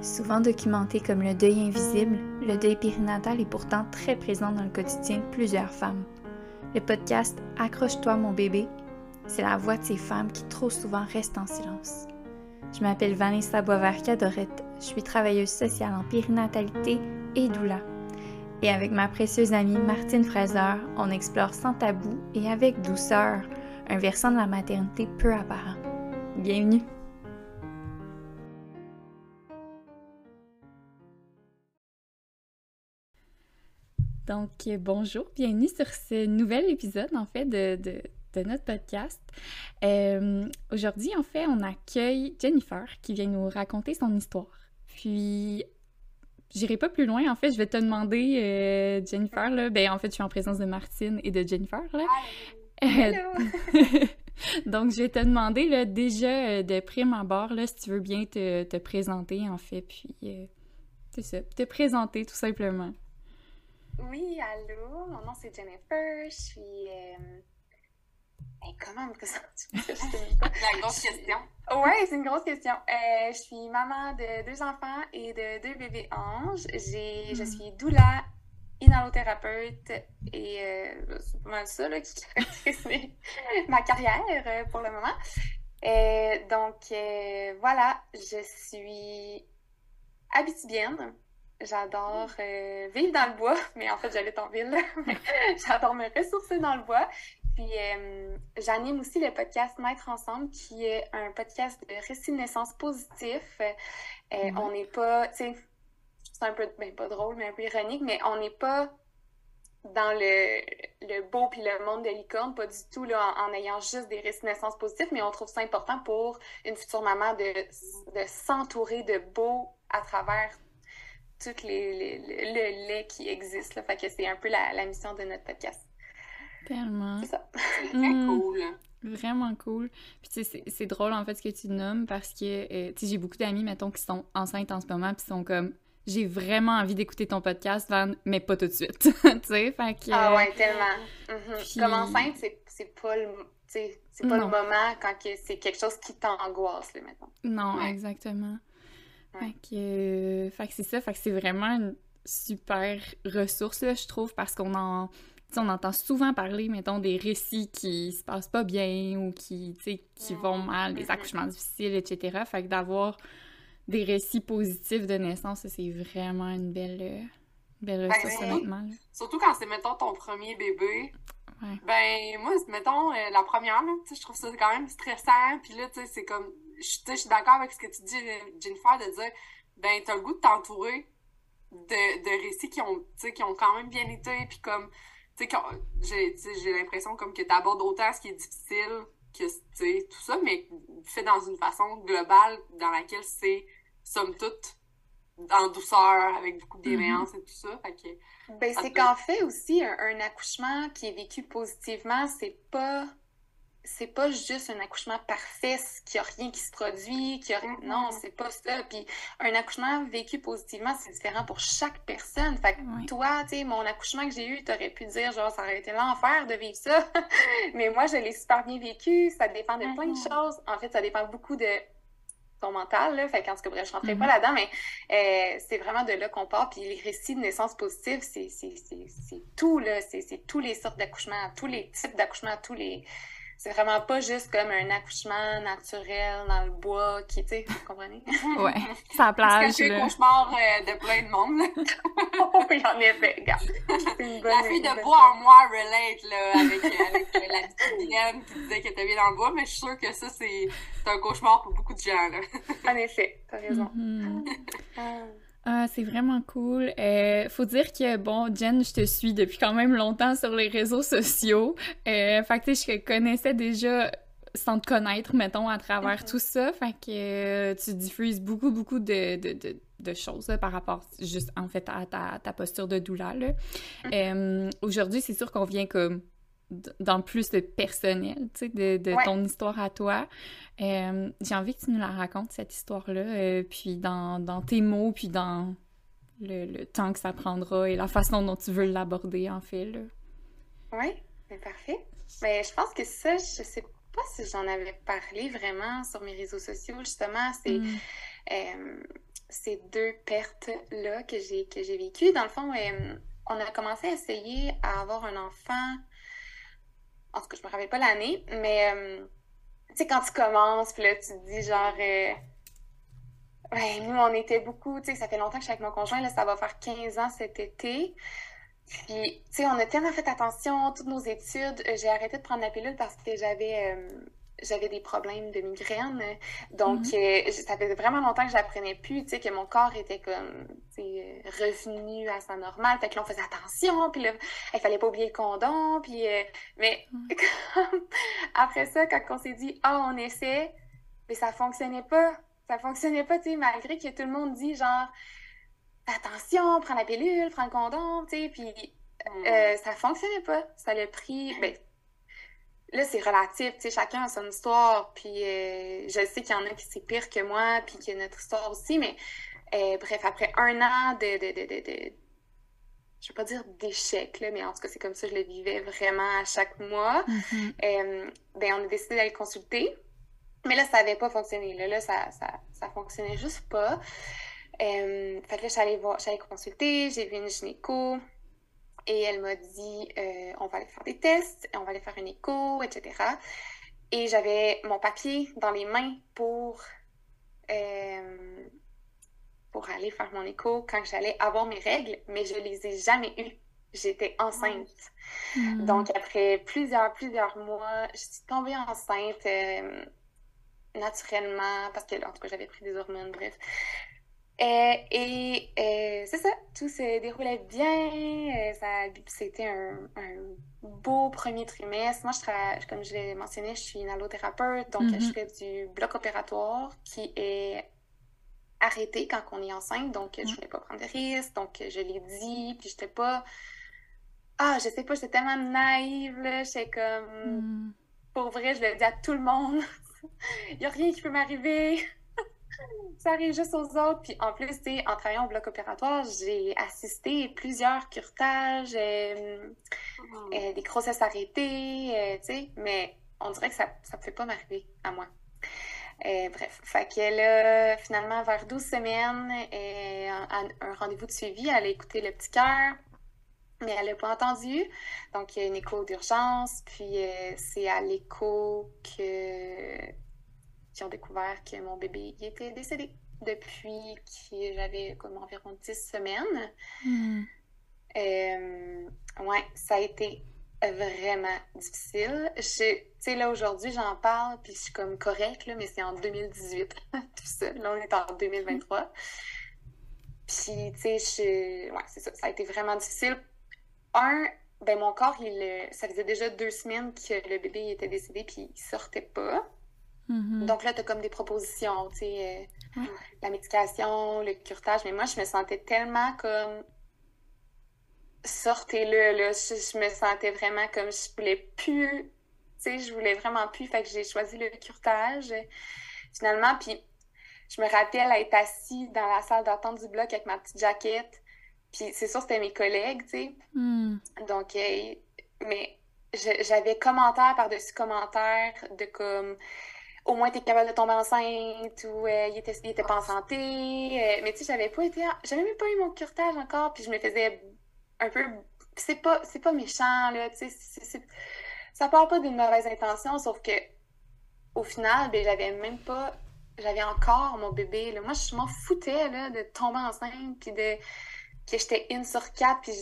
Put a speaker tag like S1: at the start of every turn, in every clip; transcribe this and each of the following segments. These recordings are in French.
S1: Souvent documenté comme le deuil invisible, le deuil périnatal est pourtant très présent dans le quotidien de plusieurs femmes. Le podcast Accroche-toi mon bébé, c'est la voix de ces femmes qui trop souvent restent en silence. Je m'appelle Vanessa Boisvert-Cadorette, je suis travailleuse sociale en périnatalité et doula. Et avec ma précieuse amie Martine Fraser, on explore sans tabou et avec douceur un versant de la maternité peu apparent. Bienvenue! Donc, bonjour, bienvenue sur ce nouvel épisode, en fait, de, notre podcast. Euh, aujourd'hui, en fait, on accueille Jennifer qui vient nous raconter son histoire. Puis, j'irai pas plus loin. En fait, je vais te demander, euh, Jennifer, là, ben, en fait, je suis en présence de Martine et de Jennifer, là. Donc, je vais te demander, là, déjà, de prime abord, là, si tu veux bien te, te présenter, en fait, puis, euh, c'est ça, te présenter, tout simplement.
S2: Oui, allô, mon nom c'est Jennifer, je suis... Euh... comment me présenter?
S3: La grosse question.
S2: Oui, c'est une grosse question. Euh, je suis maman de deux enfants et de deux bébés anges. J'ai, Je hmm. suis doula, inhalothérapeute et euh, c'est pas mal ça là, qui caractérise ma carrière euh, pour le moment. Euh, donc voilà, je suis habitibienne. J'adore euh, vivre dans le bois, mais en fait, j'habite en ville. J'adore me ressourcer dans le bois. Puis, euh, j'anime aussi le podcast Maître Ensemble, qui est un podcast de récit de naissance positif. Euh, on n'est pas, tu sais, c'est un peu, ben, pas drôle, mais un peu ironique, mais on n'est pas dans le, le beau puis le monde de licorne, pas du tout là, en, ayant juste des récits de naissance positifs, mais on trouve ça important pour une future maman de, de s'entourer de beau à travers tout les, le lait qui existe. Là. Fait que c'est un peu la, la, mission de notre podcast.
S1: Tellement.
S2: C'est ça.
S3: C'est mmh. cool.
S1: Vraiment cool. Puis tu sais, c'est drôle en fait ce que tu nommes parce que euh, tu sais, j'ai beaucoup d'amis, mettons, qui sont enceintes en ce moment, puis sont comme j'ai vraiment envie d'écouter ton podcast, Van, mais pas tout de suite. tu sais, fait que.
S2: Ah ouais, tellement. Mm-hmm. Comme enceinte, c'est pas le. C'est pas le moment quand c'est quelque chose qui t'angoisse, là, maintenant.
S1: Non, exactement. Fait que, fait que c'est ça, fait que c'est vraiment une super ressource, là, je trouve, parce qu'on en... on entend souvent parler, mettons, des récits qui se passent pas bien ou qui, qui vont mal, des accouchements difficiles, etc. Fait que d'avoir des récits positifs de naissance, c'est vraiment une belle, belle ressource, honnêtement.
S3: Surtout quand c'est, mettons, ton premier bébé. Ben, moi, mettons, euh, la première, je trouve ça quand même stressant. Puis là, tu sais, c'est comme je, suis d'accord avec ce que tu dis, Jennifer, de dire, ben, t'as le goût de t'entourer de, de récits qui ont, qui ont quand même bien été, puis comme, tu sais, j'ai l'impression comme que t'abordes autant ce qui est difficile que, tu sais, tout ça, mais fait dans une façon globale dans laquelle c'est, somme toute, en douceur, avec beaucoup de bienveillance et tout ça. Fait que,
S2: ben, c'est qu'en fait aussi, un, accouchement qui est vécu positivement, c'est pas c'est pas juste un accouchement parfait, qu'il n'y a rien qui se produit, qu'il a rien... Non, c'est pas ça. Puis un accouchement vécu positivement, c'est différent pour chaque personne. Fait que toi, tu sais, mon accouchement que j'ai eu, t'aurais pu dire, genre, ça aurait été l'enfer de vivre ça. mais moi, je l'ai super bien vécu. Ça dépend de plein de choses. En fait, ça dépend beaucoup de ton mental, là. Fait qu'en tout cas, bref, je rentrerai pas mm-hmm. là-dedans, mais euh, c'est vraiment de là qu'on part. Puis les récits de naissance positive, c'est tout, là. C'est tous les sortes d'accouchements, tous les types d'accouchements, tous les c'est vraiment pas juste comme un accouchement naturel dans le bois qui, tu sais, vous comprenez?
S1: ouais, ça plage.
S3: C'est un cauchemar euh, de plein de monde.
S2: oui, en effet, regarde.
S3: la fille de bois en moi relate, là, avec, euh, avec euh, la petite qui disait qu'elle était bien dans le bois, mais je suis sûre que ça, c'est un cauchemar pour beaucoup de gens, là.
S2: en effet, t'as raison.
S1: Mm ah, c'est vraiment cool. Euh, faut dire que, bon, Jen, je te suis depuis quand même longtemps sur les réseaux sociaux. Euh, fait que, je connaissais déjà sans te connaître, mettons, à travers tout ça. Fait que euh, tu diffuses beaucoup, beaucoup de, de, de, choses par rapport, juste, en fait, à ta, ta posture de douleur, là. Euh, aujourd'hui, c'est sûr qu'on vient comme dans plus de personnel, tu sais, de, de ton histoire à toi. Euh, j'ai envie que tu nous la racontes, cette histoire-là, euh, puis dans, dans, tes mots, puis dans le, le, temps que ça prendra et la façon dont tu veux l'aborder, en fait, là.
S2: Oui, c'est parfait. Mais je pense que ça, je sais pas si j'en avais parlé vraiment sur mes réseaux sociaux, justement, c'est... Mm. Euh, ces deux pertes-là que j'ai que j'ai vécues. Dans le fond, on a commencé à essayer à avoir un enfant. En tout cas, je me rappelle pas l'année, mais tu sais, quand tu commences, puis là, tu te dis genre. Ouais, nous, on était beaucoup, tu sais, ça fait longtemps que je suis avec mon conjoint, là, ça va faire 15 ans cet été. Puis, tu sais, on a tellement fait attention, toutes nos études. Euh, j'ai arrêté de prendre la pilule parce que j'avais euh, j'avais des problèmes de migraine. Donc, mm-hmm. euh, ça faisait vraiment longtemps que j'apprenais plus, tu sais, que mon corps était comme, tu sais, revenu à sa normale. Fait que là, on faisait attention, puis là, il fallait pas oublier le condom, puis... mais après ça, quand on s'est dit, ah, oh, on essaie, mais ça fonctionnait pas. Ça fonctionnait pas, tu sais, malgré que tout le monde dit, genre attention, prends la pilule, prends le condom, tu sais, puis mm. euh, ça fonctionnait pas. Ça l'a pris, ben, là, c'est relatif, tu sais, chacun a son histoire, puis euh, je sais qu'il y en a qui c'est pire que moi, puis qu'il y a notre histoire aussi, mais euh, bref, après un an de, de, de, de, de je vais pas dire d'échec, mais en tout cas, c'est comme ça que je le vivais vraiment à chaque mois, mm-hmm. ben, on a décidé d'aller consulter. Mais là, ça n'avait pas fonctionné. Là, là ça, ça, ça fonctionnait juste pas. Euh, fait que là, j'allais voir, j'allais consulter, j'ai vu une gynéco et elle m'a dit euh, on va aller faire des tests, on va aller faire une écho, etc. Et j'avais mon papier dans les mains pour, euh, pour aller faire mon écho quand j'allais avoir mes règles, mais je les ai jamais eues. J'étais enceinte. Hmm. Donc, après plusieurs, plusieurs mois, je suis tombée enceinte naturellement parce que, en tout cas, j'avais pris des hormones, bref. Euh, et euh, c'est ça, tout se déroulait bien. Euh, c'était un, beau premier trimestre. Moi, je travaille, comme je l'ai mentionné, je suis une allothérapeute, donc je mm-hmm. fais du bloc opératoire qui est arrêté quand on est enceinte. Donc, je voulais pas prendre de risques. Donc, je l'ai dit, puis j'étais pas. Ah, je sais pas, j'étais tellement naïve, là. J'étais comme. Mm. Pour vrai, je le dis à tout le monde. Il y a rien qui peut m'arriver ça arrive juste aux autres. Puis en plus, en travaillant au bloc opératoire, j'ai assisté plusieurs curtages, euh, mm. euh, des grossesses arrêtées, euh, mais on dirait que ça ne peut pas m'arriver à moi. bref, fait que là, finalement, vers 12 semaines, un, un rendez-vous de suivi, elle a écouté le petit cœur, mais elle n'a pas entendu. Donc, il y a une écho d'urgence, puis c'est à l'écho que qui ont découvert que mon bébé était décédé depuis que j'avais comme environ 10 semaines. Euh, ouais, ça a été vraiment difficile. Tu sais, là, aujourd'hui, j'en parle, puis je suis comme correcte, là, mais c'est en 2018, tout ça. Là, on est en 2023. Puis, tu sais, ouais, c'est ça. Ça a été vraiment difficile. Un, ben mon corps, il, ça faisait déjà deux semaines que le bébé était décédé, puis il sortait pas. Mm-hmm. Donc là, tu as comme des propositions, tu sais, euh, la médication, le curtage. Mais moi, je me sentais tellement comme sortez-le, là. Je, me sentais vraiment comme je voulais plus, tu sais, je voulais vraiment plus. Fait que j'ai choisi le curtage, finalement. Puis je me rappelle être assise dans la salle d'attente du bloc avec ma petite jaquette. Puis c'est sûr, c'était mes collègues, tu sais. Mm. Donc, euh, mais j'avais commentaire par-dessus commentaire de comme au moins t'es capable de tomber enceinte ou euh, il, était, pas en santé. Euh, mais tu sais, j'avais pas été. J'avais même pas eu mon curtage encore, puis je me faisais un peu. C'est pas, c'est pas méchant, là, tu sais. Ça part pas d'une mauvaise intention, sauf que au final, ben, j'avais même pas. J'avais encore mon bébé. Là. Moi, je m'en foutais là, de tomber enceinte, puis de que j'étais une sur quatre, puis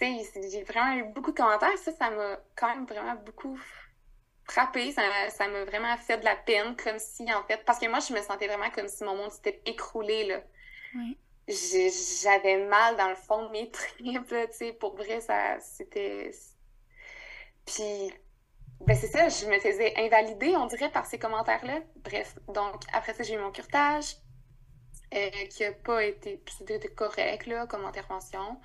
S2: j'ai vraiment eu beaucoup de commentaires. Ça, ça m'a quand même vraiment beaucoup frappée, ça m'a vraiment fait de la peine, comme si, en fait, parce que moi, je me sentais vraiment comme si mon monde s'était écroulé, là. J'avais mal dans le fond de mes tripes, tu sais, pour vrai, ça, c'était... Puis, ben c'est ça, je me faisais invalider, on dirait, par ces commentaires-là. Bref, donc, après ça, j'ai eu mon curtage, euh, qui a pas été... C'était correct, là, comme intervention.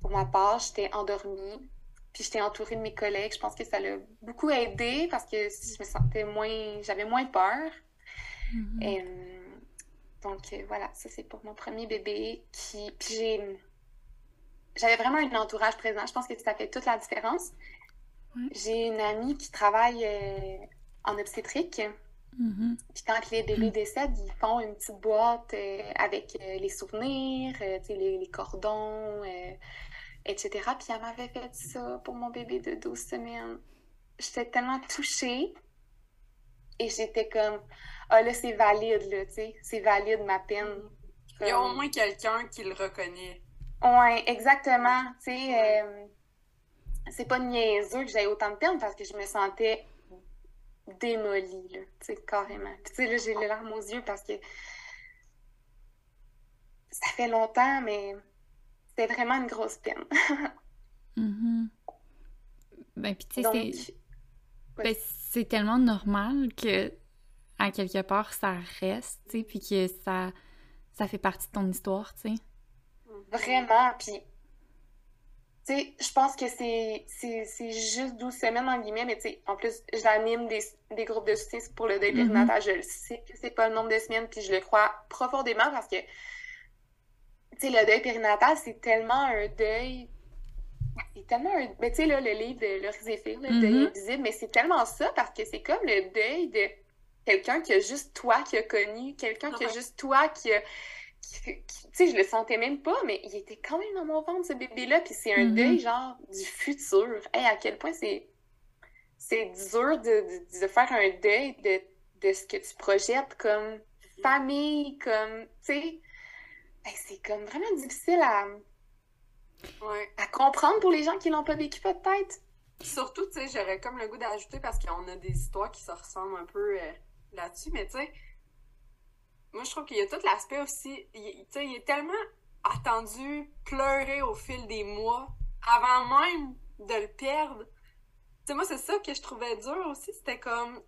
S2: Pour ma part, j'étais endormie. Puis j'étais entourée de mes collègues. Je pense que ça l'a beaucoup aidé parce que je me sentais moins. J'avais moins peur. Mm-hmm. Euh, donc euh, voilà, ça c'est pour mon premier bébé. Qui, puis j'ai. J'avais vraiment un entourage présent. Je pense que ça fait toute la différence. J'ai une amie qui travaille euh, en obstétrique. Mm-hmm. Puis quand les bébés mm. décèdent, ils font une petite boîte euh, avec euh, les souvenirs, les, les, cordons, etc. Puis elle m'avait fait ça pour mon bébé de 12 semaines. J'étais tellement touchée. Et j'étais comme, ah là, c'est valide, là, tu sais, c'est valide ma peine.
S3: Il y a au moins quelqu'un qui le reconnaît.
S2: Oui, exactement. Tu sais, c'est pas niaiseux que j'aie autant de peine parce que je me sentais démolie, là, tu sais, carrément. Puis, tu sais, là, j'ai les larmes aux yeux parce que ça fait longtemps, mais c'était vraiment une grosse peine.
S1: mm Ben, puis, tu sais, c'est... Ben, c'est tellement normal que, à quelque part, ça reste, tu sais, puis que ça, ça fait partie de ton histoire, tu sais.
S2: Vraiment, puis tu sais, je pense que c'est juste 12 semaines, en guillemets, mais tu sais, en plus, j'anime des, des, groupes de soutien pour le deuil mm-hmm. périnatal. Je le sais que c'est pas le nombre de semaines, puis je le crois profondément parce que, tu sais, le deuil périnatal, c'est tellement un deuil. C'est tellement un. Mais tu sais, là, le livre de Laurie Zéphir, le deuil mm-hmm. invisible, mais c'est tellement ça parce que c'est comme le deuil de quelqu'un qui a juste toi qui a connu, quelqu'un qui a juste toi qui a tu sais, je le sentais même pas, mais il était quand même dans mon ventre, ce bébé-là. Puis c'est un mm-hmm. deuil, genre, du futur. Hey, à quel point c'est c'est dur de, de, faire un deuil de, de ce que tu projettes comme famille, comme, tu sais. C'est comme vraiment difficile à, à comprendre pour les gens qui l'ont pas vécu, peut-être.
S3: Surtout, tu sais, j'aurais comme le goût d'ajouter parce qu'on a des histoires qui se ressemblent un peu euh, là-dessus, mais tu sais, moi, je trouve qu'il y a tout l'aspect aussi. Il, il est tellement attendu, pleurer au fil des mois, avant même de le perdre. sais, moi, c'est ça que je trouvais dur aussi. C'était comme,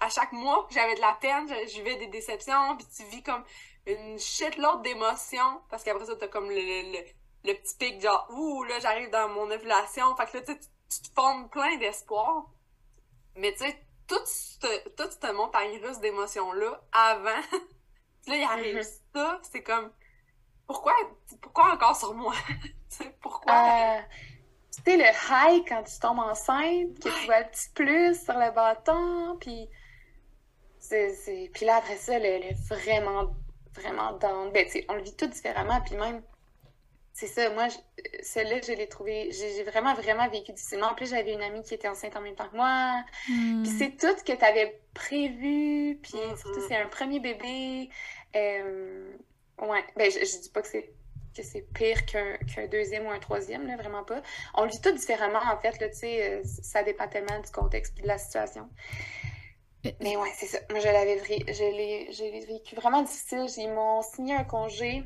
S3: à chaque mois, j'avais de la peine, je vivais des déceptions, puis tu vis comme une shitload d'émotions, parce qu'après ça, t'as comme le, le, le, petit pic, genre, ouh, là, j'arrive dans mon ovulation. Fait que là, tu, tu te formes plein d'espoir. Mais tu sais, tout ce, tout ce montagne russe d'émotions-là, avant là, il arrive mm-hmm. ça, c'est comme, pourquoi, pourquoi encore sur moi? pourquoi?
S2: Euh, tu sais, le high quand tu tombes enceinte, que tu vois un petit plus sur le bâton, puis puis là, après ça, le, vraiment, vraiment dans... Ben, tu sais, on le vit tout différemment, puis même, c'est ça, moi, celle-là, je l'ai trouvé, j'ai vraiment, vraiment vécu difficilement. En plus, j'avais une amie qui était enceinte en même temps que moi. Hmm. Puis c'est tout que tu avais prévu, puis mm-hmm. surtout, c'est un premier bébé. Euh, ouais, ben, je, je dis pas que c'est que c'est pire qu'un deuxième ou un troisième, là, vraiment pas. On le vit tout différemment, en fait, là, tu sais, euh, ça dépend tellement du contexte et de la situation. Mais ouais, c'est ça. Moi, je l'avais je vécu vraiment difficile. Ils m'ont signé un congé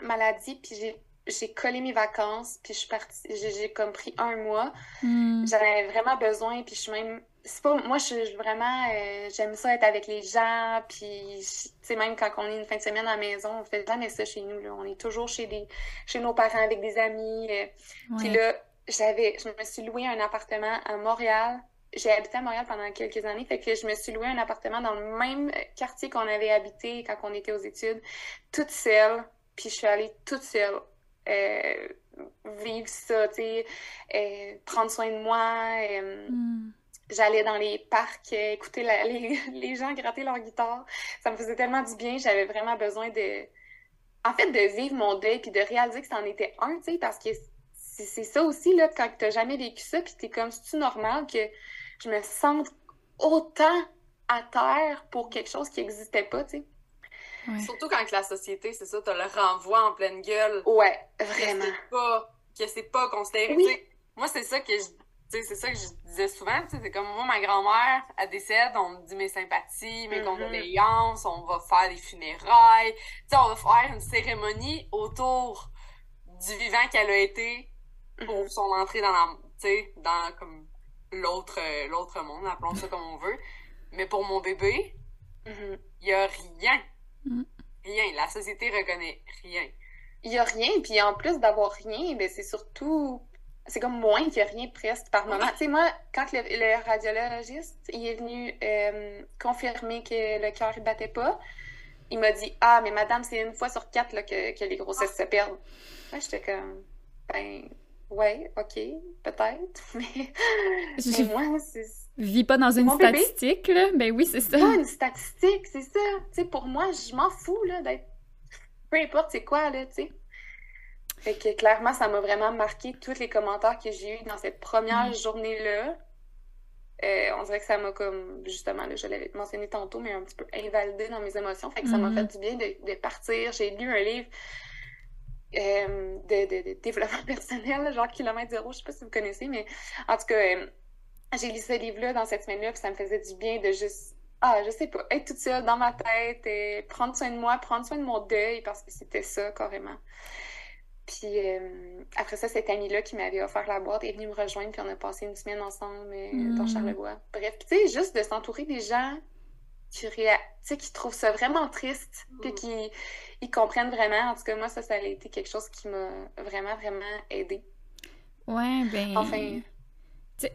S2: maladie, puis j'ai j'ai collé mes vacances, puis je suis partie, j'ai comme pris un mois. Hmm. J'en avais vraiment besoin, puis je suis même. C'est pas. Moi, je suis vraiment. Euh, j'aime ça être avec les gens, puis, tu sais, même quand on est une fin de semaine à la maison, on fait jamais ça chez nous, là. On est toujours chez, des, chez nos parents avec des amis. Euh. Puis là, j'avais. Je me suis loué un appartement à Montréal. J'ai habité à Montréal pendant quelques années, fait que je me suis loué un appartement dans le même quartier qu'on avait habité quand on était aux études, toute seule. Puis je suis allée toute seule euh, vivre ça, tu sais, euh, prendre soin de moi. Euh, hmm. J'allais dans les parcs écouter les, les, gens gratter leur guitare. Ça me faisait tellement du bien. J'avais vraiment besoin de... En fait, de vivre mon deuil puis de réaliser que c'en était un, tu sais, parce que c'est ça aussi, là, quand t'as jamais vécu ça, puis t'es comme, c'est-tu normal que je me sente autant à terre pour quelque chose qui n'existait pas, tu sais?
S3: Surtout quand la société, c'est ça, tu le renvoi en pleine gueule.
S2: Ouais, vraiment.
S3: Que c'est pas, considéré. Moi, c'est ça que je c'est ça que je disais souvent, c'est comme moi, ma grand-mère, elle décède, on me dit mes sympathies, mes mm-hmm. condoléances, on va faire des funérailles, sais on va faire une cérémonie autour du vivant qu'elle a été pour mm-hmm. son entrée dans la, tu dans comme l'autre l'autre monde, appelons ça comme on veut. Mais pour mon bébé, il mm-hmm. y a rien. Mm. Rien. La société reconnaît rien.
S2: Il n'y a rien, puis en plus d'avoir rien, ben c'est surtout. C'est comme moins qu'il n'y a rien presque par moment. Tu sais, moi, quand le, radiologiste il est venu euh, confirmer que le cœur ne battait pas, il m'a dit Ah, mais madame, c'est une fois sur quatre là, que, les grossesses se perdent. Là, j'étais comme Ben, ouais, ok, peut-être. Mais, moi, c'est
S1: vis pas dans une statistique, là. Ben oui, c'est ça.
S2: Pas une statistique, c'est ça. Tu sais, pour moi, je m'en fous, là, d'être... Peu importe c'est quoi, là, tu sais. Fait que clairement, ça m'a vraiment marqué tous les commentaires que j'ai eus dans cette première mm. journée-là. Euh, on dirait que ça m'a comme, justement, là, je l'avais mentionné tantôt, mais un petit peu invalidé dans mes émotions. Fait que ça m'a fait mm. du bien de, de partir. J'ai lu un livre euh, de, de, développement personnel, genre Kilomètre Zéro, je sais pas si vous connaissez, mais en tout cas, euh, j'ai lu ce livre-là dans cette semaine-là, puis ça me faisait du bien de juste, ah, je sais pas, être toute seule dans ma tête, et prendre soin de moi, prendre soin de mon deuil, parce que c'était ça, carrément. Puis euh, après ça, cet ami-là qui m'avait offert la boîte est venu me rejoindre, puis on a passé une semaine ensemble dans mm. Charlevoix. Bref, tu sais, juste de s'entourer des gens qui, qui trouvent ça vraiment triste, puis qui ils comprennent vraiment. En tout cas, moi, ça, ça a été quelque chose qui m'a vraiment, vraiment aidé.
S1: Ouais, ben. Enfin.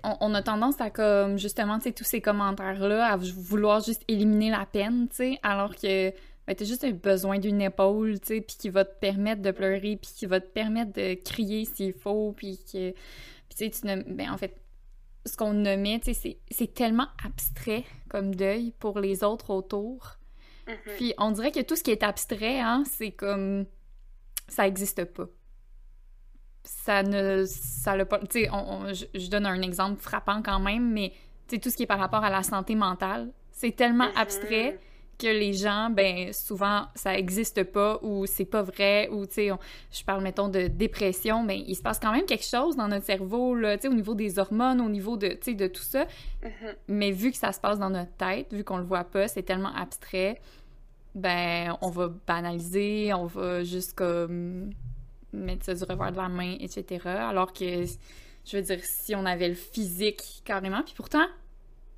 S1: On, on, a tendance à, comme, justement, tous ces commentaires-là, à vouloir juste éliminer la peine, tu alors que ben, t'as juste besoin d'une épaule, tu puis qui va te permettre de pleurer, puis qui va te permettre de crier s'il faut, puis que... Tu tu ne... Ben, en fait, ce qu'on nommait, c'est tellement abstrait comme deuil pour les autres autour. Mm-hmm. Puis on dirait que tout ce qui est abstrait, hein, c'est comme ça existe pas. Ça ne ça le pas tu sais je, donne un exemple frappant quand même mais tu sais tout ce qui est par rapport à la santé mentale, c'est tellement mm-hmm. abstrait que les gens, ben souvent, ça existe pas ou c'est pas vrai ou, tu sais, je parle, mettons, de dépression, ben il se passe quand même quelque chose dans notre cerveau, là, tu sais, au niveau des hormones, au niveau de, tu sais, de tout ça. Mm-hmm. Mais vu que ça se passe dans notre tête, vu qu'on le voit pas, c'est tellement abstrait, ben on va banaliser, on va juste comme mettre ça du revers de la main, etc. Alors que, je veux dire, si on avait le physique carrément, puis pourtant,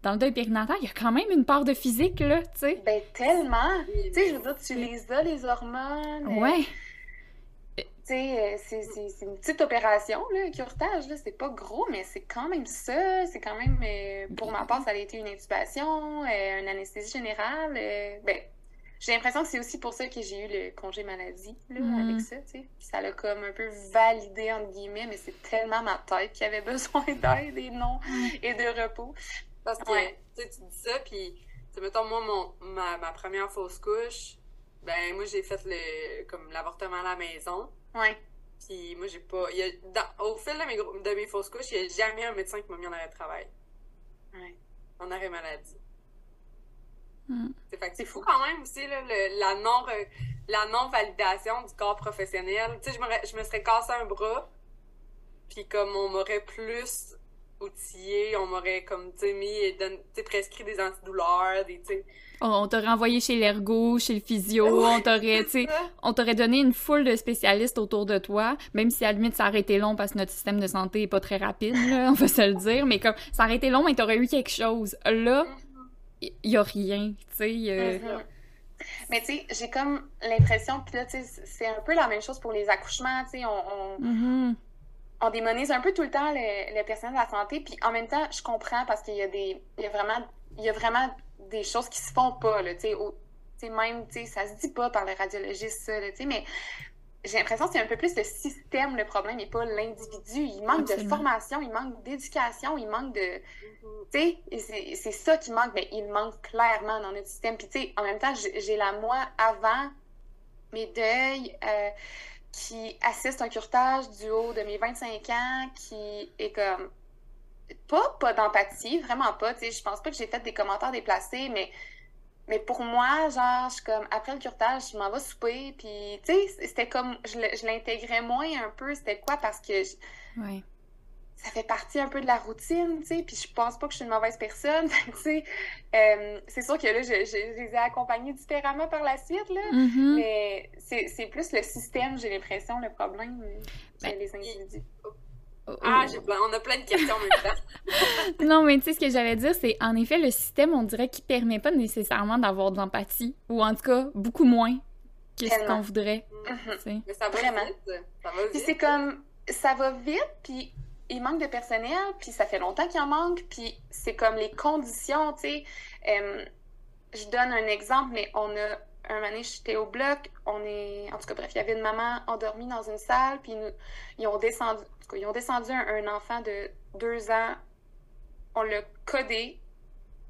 S1: dans le deuil périnatal, il y a quand même une part de physique, là, tu sais.
S2: Ben, tellement! Tu sais, je veux dire, tu les as, les hormones.
S1: Euh, ouais.
S2: Tu sais, euh, c'est une petite opération, là, curetage, là. C'est pas gros, mais c'est quand même ça. C'est quand même, euh, pour ma part, ça a été une intubation, une anesthésie générale. ben, j'ai l'impression que c'est aussi pour ça que j'ai eu le congé maladie, là, mm. avec ça, tu sais. ça l'a comme un peu validé, entre guillemets, mais c'est tellement ma tête qui avait besoin d'aide et non, et de repos.
S3: Parce que, tu dis ça, puis, mettons, moi, mon, ma, ma, première fausse couche, ben, moi, j'ai fait le, comme, l'avortement à la maison.
S2: Ouais.
S3: Puis, moi, j'ai pas, y a, dans, au fil de mes, de mes fausses couches, il n'y a jamais un médecin qui m'a mis en arrêt de travail.
S2: Ouais.
S3: En arrêt maladie.
S1: Mm.
S3: C'est fou quand même aussi, là, le, la non, la non-validation du corps professionnel. Tu sais, je me, je me serais cassé un bras, puis comme on m'aurait plus outillé, on m'aurait comme tu mis prescrit des antidouleurs, des
S1: on, t'aurait envoyé chez l'ergo, chez le physio, on t'aurait on t'aurait donné une foule de spécialistes autour de toi, même si à la limite ça aurait été long parce que notre système de santé est pas très rapide là, on va se le dire, mais comme ça aurait été long mais t'aurais eu quelque chose. Là, il y a rien, tu sais. Mm-hmm.
S2: Mais tu sais, j'ai comme l'impression, puis là, tu sais, c'est un peu la même chose pour les accouchements, tu sais, on,
S1: mm-hmm
S2: on démonise un peu tout le temps le, personnel de la santé, puis en même temps, je comprends parce qu'il y a des, il y a vraiment, il y a vraiment des choses qui se font pas, là, tu sais, même, tu sais, ça se dit pas par le radiologiste, ça, tu sais, mais j'ai l'impression que c'est un peu plus le système le problème et pas l'individu. Il manque de formation, il manque d'éducation, il manque de... Tu sais, c'est ça qui manque, mais il manque clairement dans notre système. Puis tu sais, en même temps, j'ai la moi avant mes deuils, euh, qui assiste un curtage du haut de mes 25 ans, qui est comme pas pas d'empathie, vraiment pas. Tu sais, je pense pas que j'ai fait des commentaires déplacés, mais mais pour moi, genre, je comme après le curtage, je m'en vais souper, puis tu sais, c'était comme je l'intégrais moins un peu. C'était quoi parce que
S1: je,
S2: ça fait partie un peu de la routine, tu sais, puis je pense pas que je suis une mauvaise personne, tu sais. Euh, c'est sûr que là, je, je, les ai accompagnés différemment par la suite, là,
S1: mm-hmm.
S2: mais c'est plus le système, j'ai l'impression, le problème, que ben, les individus.
S3: Ah, j'ai plein, on a plein de questions en même temps.
S1: non, mais tu sais, ce que j'allais dire, c'est en effet, le système, on dirait qu'il permet pas nécessairement d'avoir de l'empathie, ou en tout cas, beaucoup moins que ce qu'on voudrait.
S3: Mm-hmm. Mais ça va Vraiment. vite. Ça va vite.
S2: c'est comme, ça va vite, puis il manque de personnel, puis ça fait longtemps qu'il en manque, puis c'est comme les conditions, tu sais. Euh, je donne un exemple, mais on a un moment j'étais au bloc, on est, en tout cas, bref, il y avait une maman endormie dans une salle, puis ils ont descendu, ils ont descendu un, enfant de deux ans on l'a codé,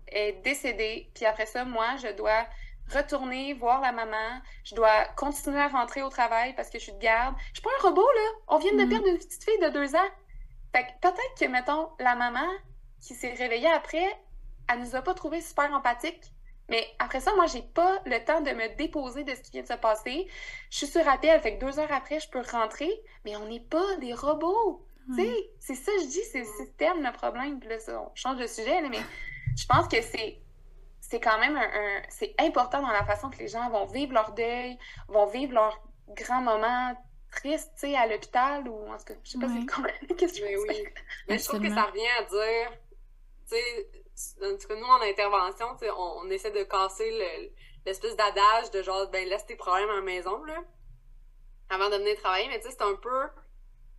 S2: est décédée, puis après ça, moi, je dois retourner voir la maman, je dois continuer à rentrer au travail parce que je suis de garde. Je suis pas un robot, là. On vient de mm. perdre une petite fille de deux ans. Fait que peut-être que, mettons, la maman qui s'est réveillée après, elle nous a pas trouvé super empathique. Mais après ça, moi, j'ai pas le temps de me déposer de ce qui vient de se passer. Je suis sur appel, fait que deux heures après, je peux rentrer, mais on n'est pas des robots. Tu sais, c'est ça, je dis, c'est le système le problème. Puis là, ça, on change de sujet, mais je pense que c'est c'est quand même un, c'est important dans la façon que les gens vont vivre leur deuil, vont vivre leur grand moment triste, tu sais, à l'hôpital ou en tout cas, je sais pas c'est comment qu'est-ce que
S3: je oui. Mais je trouve que ça revient à dire, tu sais, en tout cas, nous, en intervention, on, on, essaie de casser l'espèce d'adage de genre, ben, laisse tes problèmes à la maison, là, avant de venir travailler, mais tu sais, c'est un peu,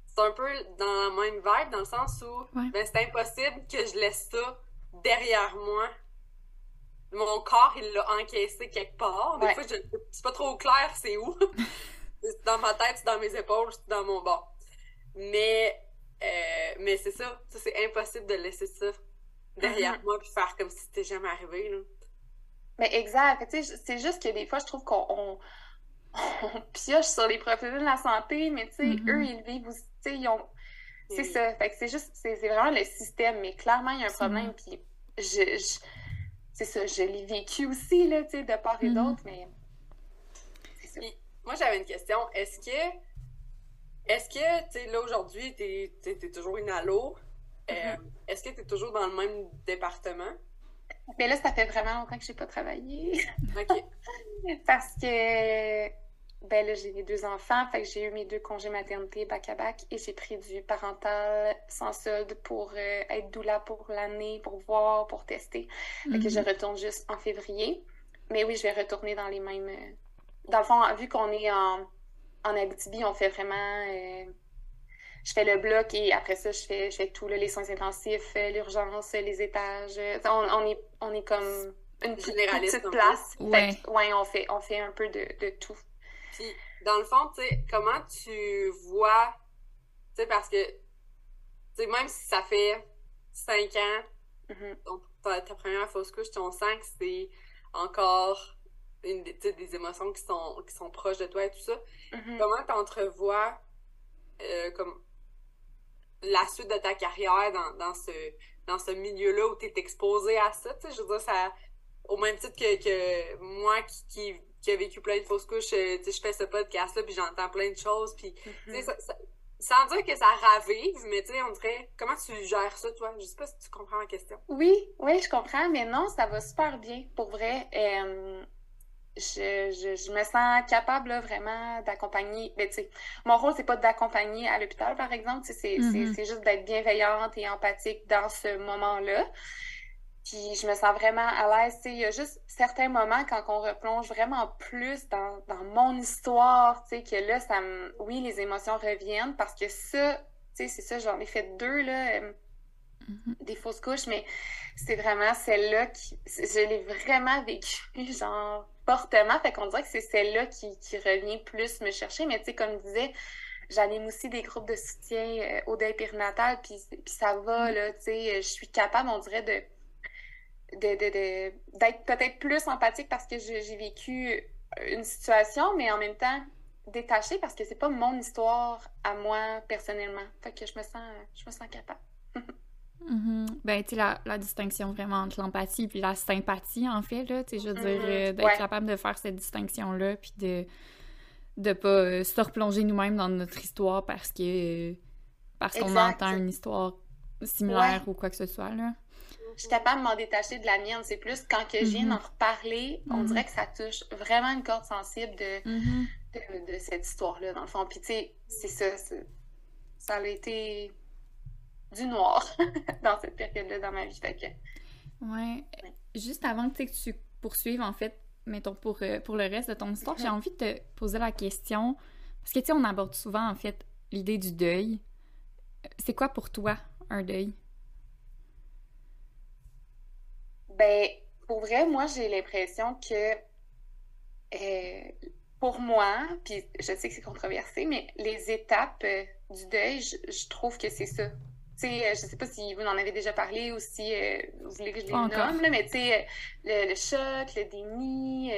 S3: c'est un peu dans la même vibe, dans le sens où, ben, c'est impossible que je laisse ça derrière moi. Mon corps, il l'a encaissé quelque part. Des fois, c'est pas trop clair c'est où. c'est dans ma tête, c'est dans mes épaules, c'est dans mon bas. Mais, euh, mais c'est ça. c'est impossible de laisser ça derrière mm-hmm. moi puis faire comme si c'était jamais arrivé. Là.
S2: Mais exact. c'est juste que des fois, je trouve qu'on pioche sur les professionnels de la santé, mais tu sais, mm-hmm. eux, ils vivent aussi, ils ont... C'est ça. Fait que c'est juste, c'est vraiment le système. Mais clairement, il y a un problème. Puis je c'est ça, je l'ai vécu aussi, là, tu sais, de part et mm-hmm. d'autre, mais.
S3: Moi, j'avais une question. Est-ce que, est-ce que, tu sais, là, aujourd'hui, t'es es, toujours inhalo. Euh, mm-hmm. Est-ce que tu es toujours dans le même département?
S2: Mais là, ça fait vraiment longtemps que j'ai pas travaillé. OK. Parce que ben là, j'ai mes deux enfants, fait que j'ai eu mes deux congés maternité bac-à-bac et j'ai pris du parental sans solde pour euh, être doula pour l'année, pour voir, pour tester. Fait que je mhm. retourne juste en février. Mais oui, je vais retourner dans les mêmes... Euh, dans le fond, vu qu'on est en, en Abitibi, on fait vraiment... Euh, je fais le bloc et après ça, je fais, je fais tout, les soins intensifs, l'urgence, les étages. On, est, on est comme une petite place. Ouais. ouais, on fait, on fait un peu de, de tout.
S3: Puis, dans le fond, tu sais, comment tu vois, tu sais, parce que, tu sais, même si ça fait cinq ans, mm-hmm. donc ta, première fausse couche, ton sens que c'est encore une, des émotions qui sont, qui sont proches de toi et tout ça. Mm-hmm. Comment tu entrevois euh, comme la suite de ta carrière dans, dans ce, dans ce milieu-là où tu es exposé à ça? Tu sais, je veux dire, ça, au même titre que, que moi qui, qui qui a vécu plein de fausses couches, euh, je fais ce podcast-là, puis j'entends plein de choses, puis, mm-hmm. sans dire que ça ravive, mais tu sais, on dirait, comment tu gères ça, toi? Je sais pas si tu comprends ma question.
S2: Oui, oui, je comprends, mais non, ça va super bien, pour vrai. Euh, je, me sens capable vraiment d'accompagner. Mais tu sais, mon rôle, c'est pas d'accompagner à l'hôpital, par exemple. C'est juste d'être bienveillante et empathique dans ce moment-là. Puis je me sens vraiment à l'aise. Il y a juste certains moments quand on replonge vraiment plus dans, dans mon histoire, tu sais, que là, ça me... Oui, les émotions reviennent parce que ça, tu sais, c'est ça, j'en ai fait deux, là, euh, mm-hmm. des fausses couches, mais c'est vraiment celle-là qui... Je l'ai vraiment vécu, genre, fortement. Fait qu'on dirait que c'est celle-là qui, qui revient plus me chercher. Mais tu sais, comme je disais, j'anime aussi des groupes de soutien euh, au deuil périnatal, puis, puis ça va, là, tu sais, je suis capable, on dirait, de d'être de, de, peut-être plus empathique parce que j'ai vécu une situation, mais en même temps détachée parce que c'est pas mon histoire à moi personnellement. Fait que je me sens, je me sens capable.
S1: Mm-hmm. Ben, tu sais, la, la, distinction vraiment entre l'empathie puis la sympathie, en fait, là, tu sais, je veux dire, mm-hmm. euh, d'être capable de faire cette distinction-là puis de de pas euh, se replonger nous-mêmes dans notre histoire parce que parce qu'on entend une histoire similaire ou quoi que ce soit, là
S2: je suis capable de m'en détacher de la mienne. C'est plus quand que je viens mhm. d'en reparler, on dirait que ça touche vraiment une corde sensible de, mhm. de, cette histoire-là, dans le fond. Puis, tu sais, c'est ça. Ça a été du noir dans cette période-là dans ma vie. Fait que...
S1: ouais. Juste avant que tu poursuives, en fait, mettons, pour, euh, pour le reste de ton histoire, j'ai envie de te poser la question. Parce que, tu sais, on aborde souvent, en fait, l'idée du deuil. C'est quoi pour toi un deuil?
S2: Ben, pour vrai, moi, j'ai l'impression que euh, pour moi, puis je sais que c'est controversé, mais les étapes euh, du deuil, je, trouve que c'est ça. Tu sais, je sais pas si vous en avez déjà parlé ou si vous voulez que je les nomme, là, mais tu sais, le, choc, le déni,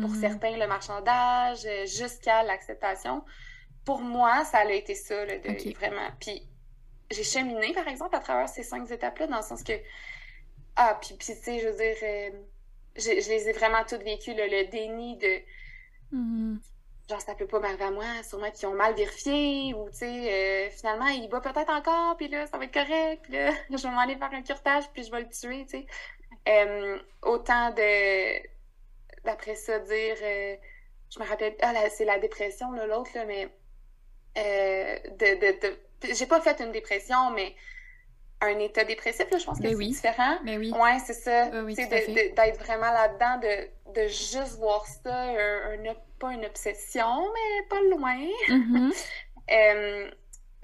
S2: pour mm-hmm. certains, le marchandage, jusqu'à l'acceptation. Pour moi, ça a été ça, le deuil, vraiment. Puis j'ai cheminé, par exemple, à travers ces cinq étapes-là, dans le sens que. Ah, puis, puis tu sais, je veux dire, euh, je, les ai vraiment toutes vécues, le déni de. Mm-hmm. Genre, ça peut pas m'arriver à moi, sûrement qu'ils ont mal vérifié, ou tu sais, euh, finalement, il bat peut-être encore, puis là, ça va être correct, puis là, je vais m'en aller faire un curtage, puis je vais le tuer, tu sais. Euh, autant de. D'après ça, dire. je me rappelle. Ah, c'est la dépression, l'autre, là, mais. de, de j'ai pas fait une dépression, mais un état dépressif, là, je pense que ben c'est différent.
S1: Mais ben oui.
S2: Ouais, c'est ça. d'être vraiment là-dedans, de, de, juste voir ça, un, pas une obsession, mais pas loin. Mm-hmm. Euh,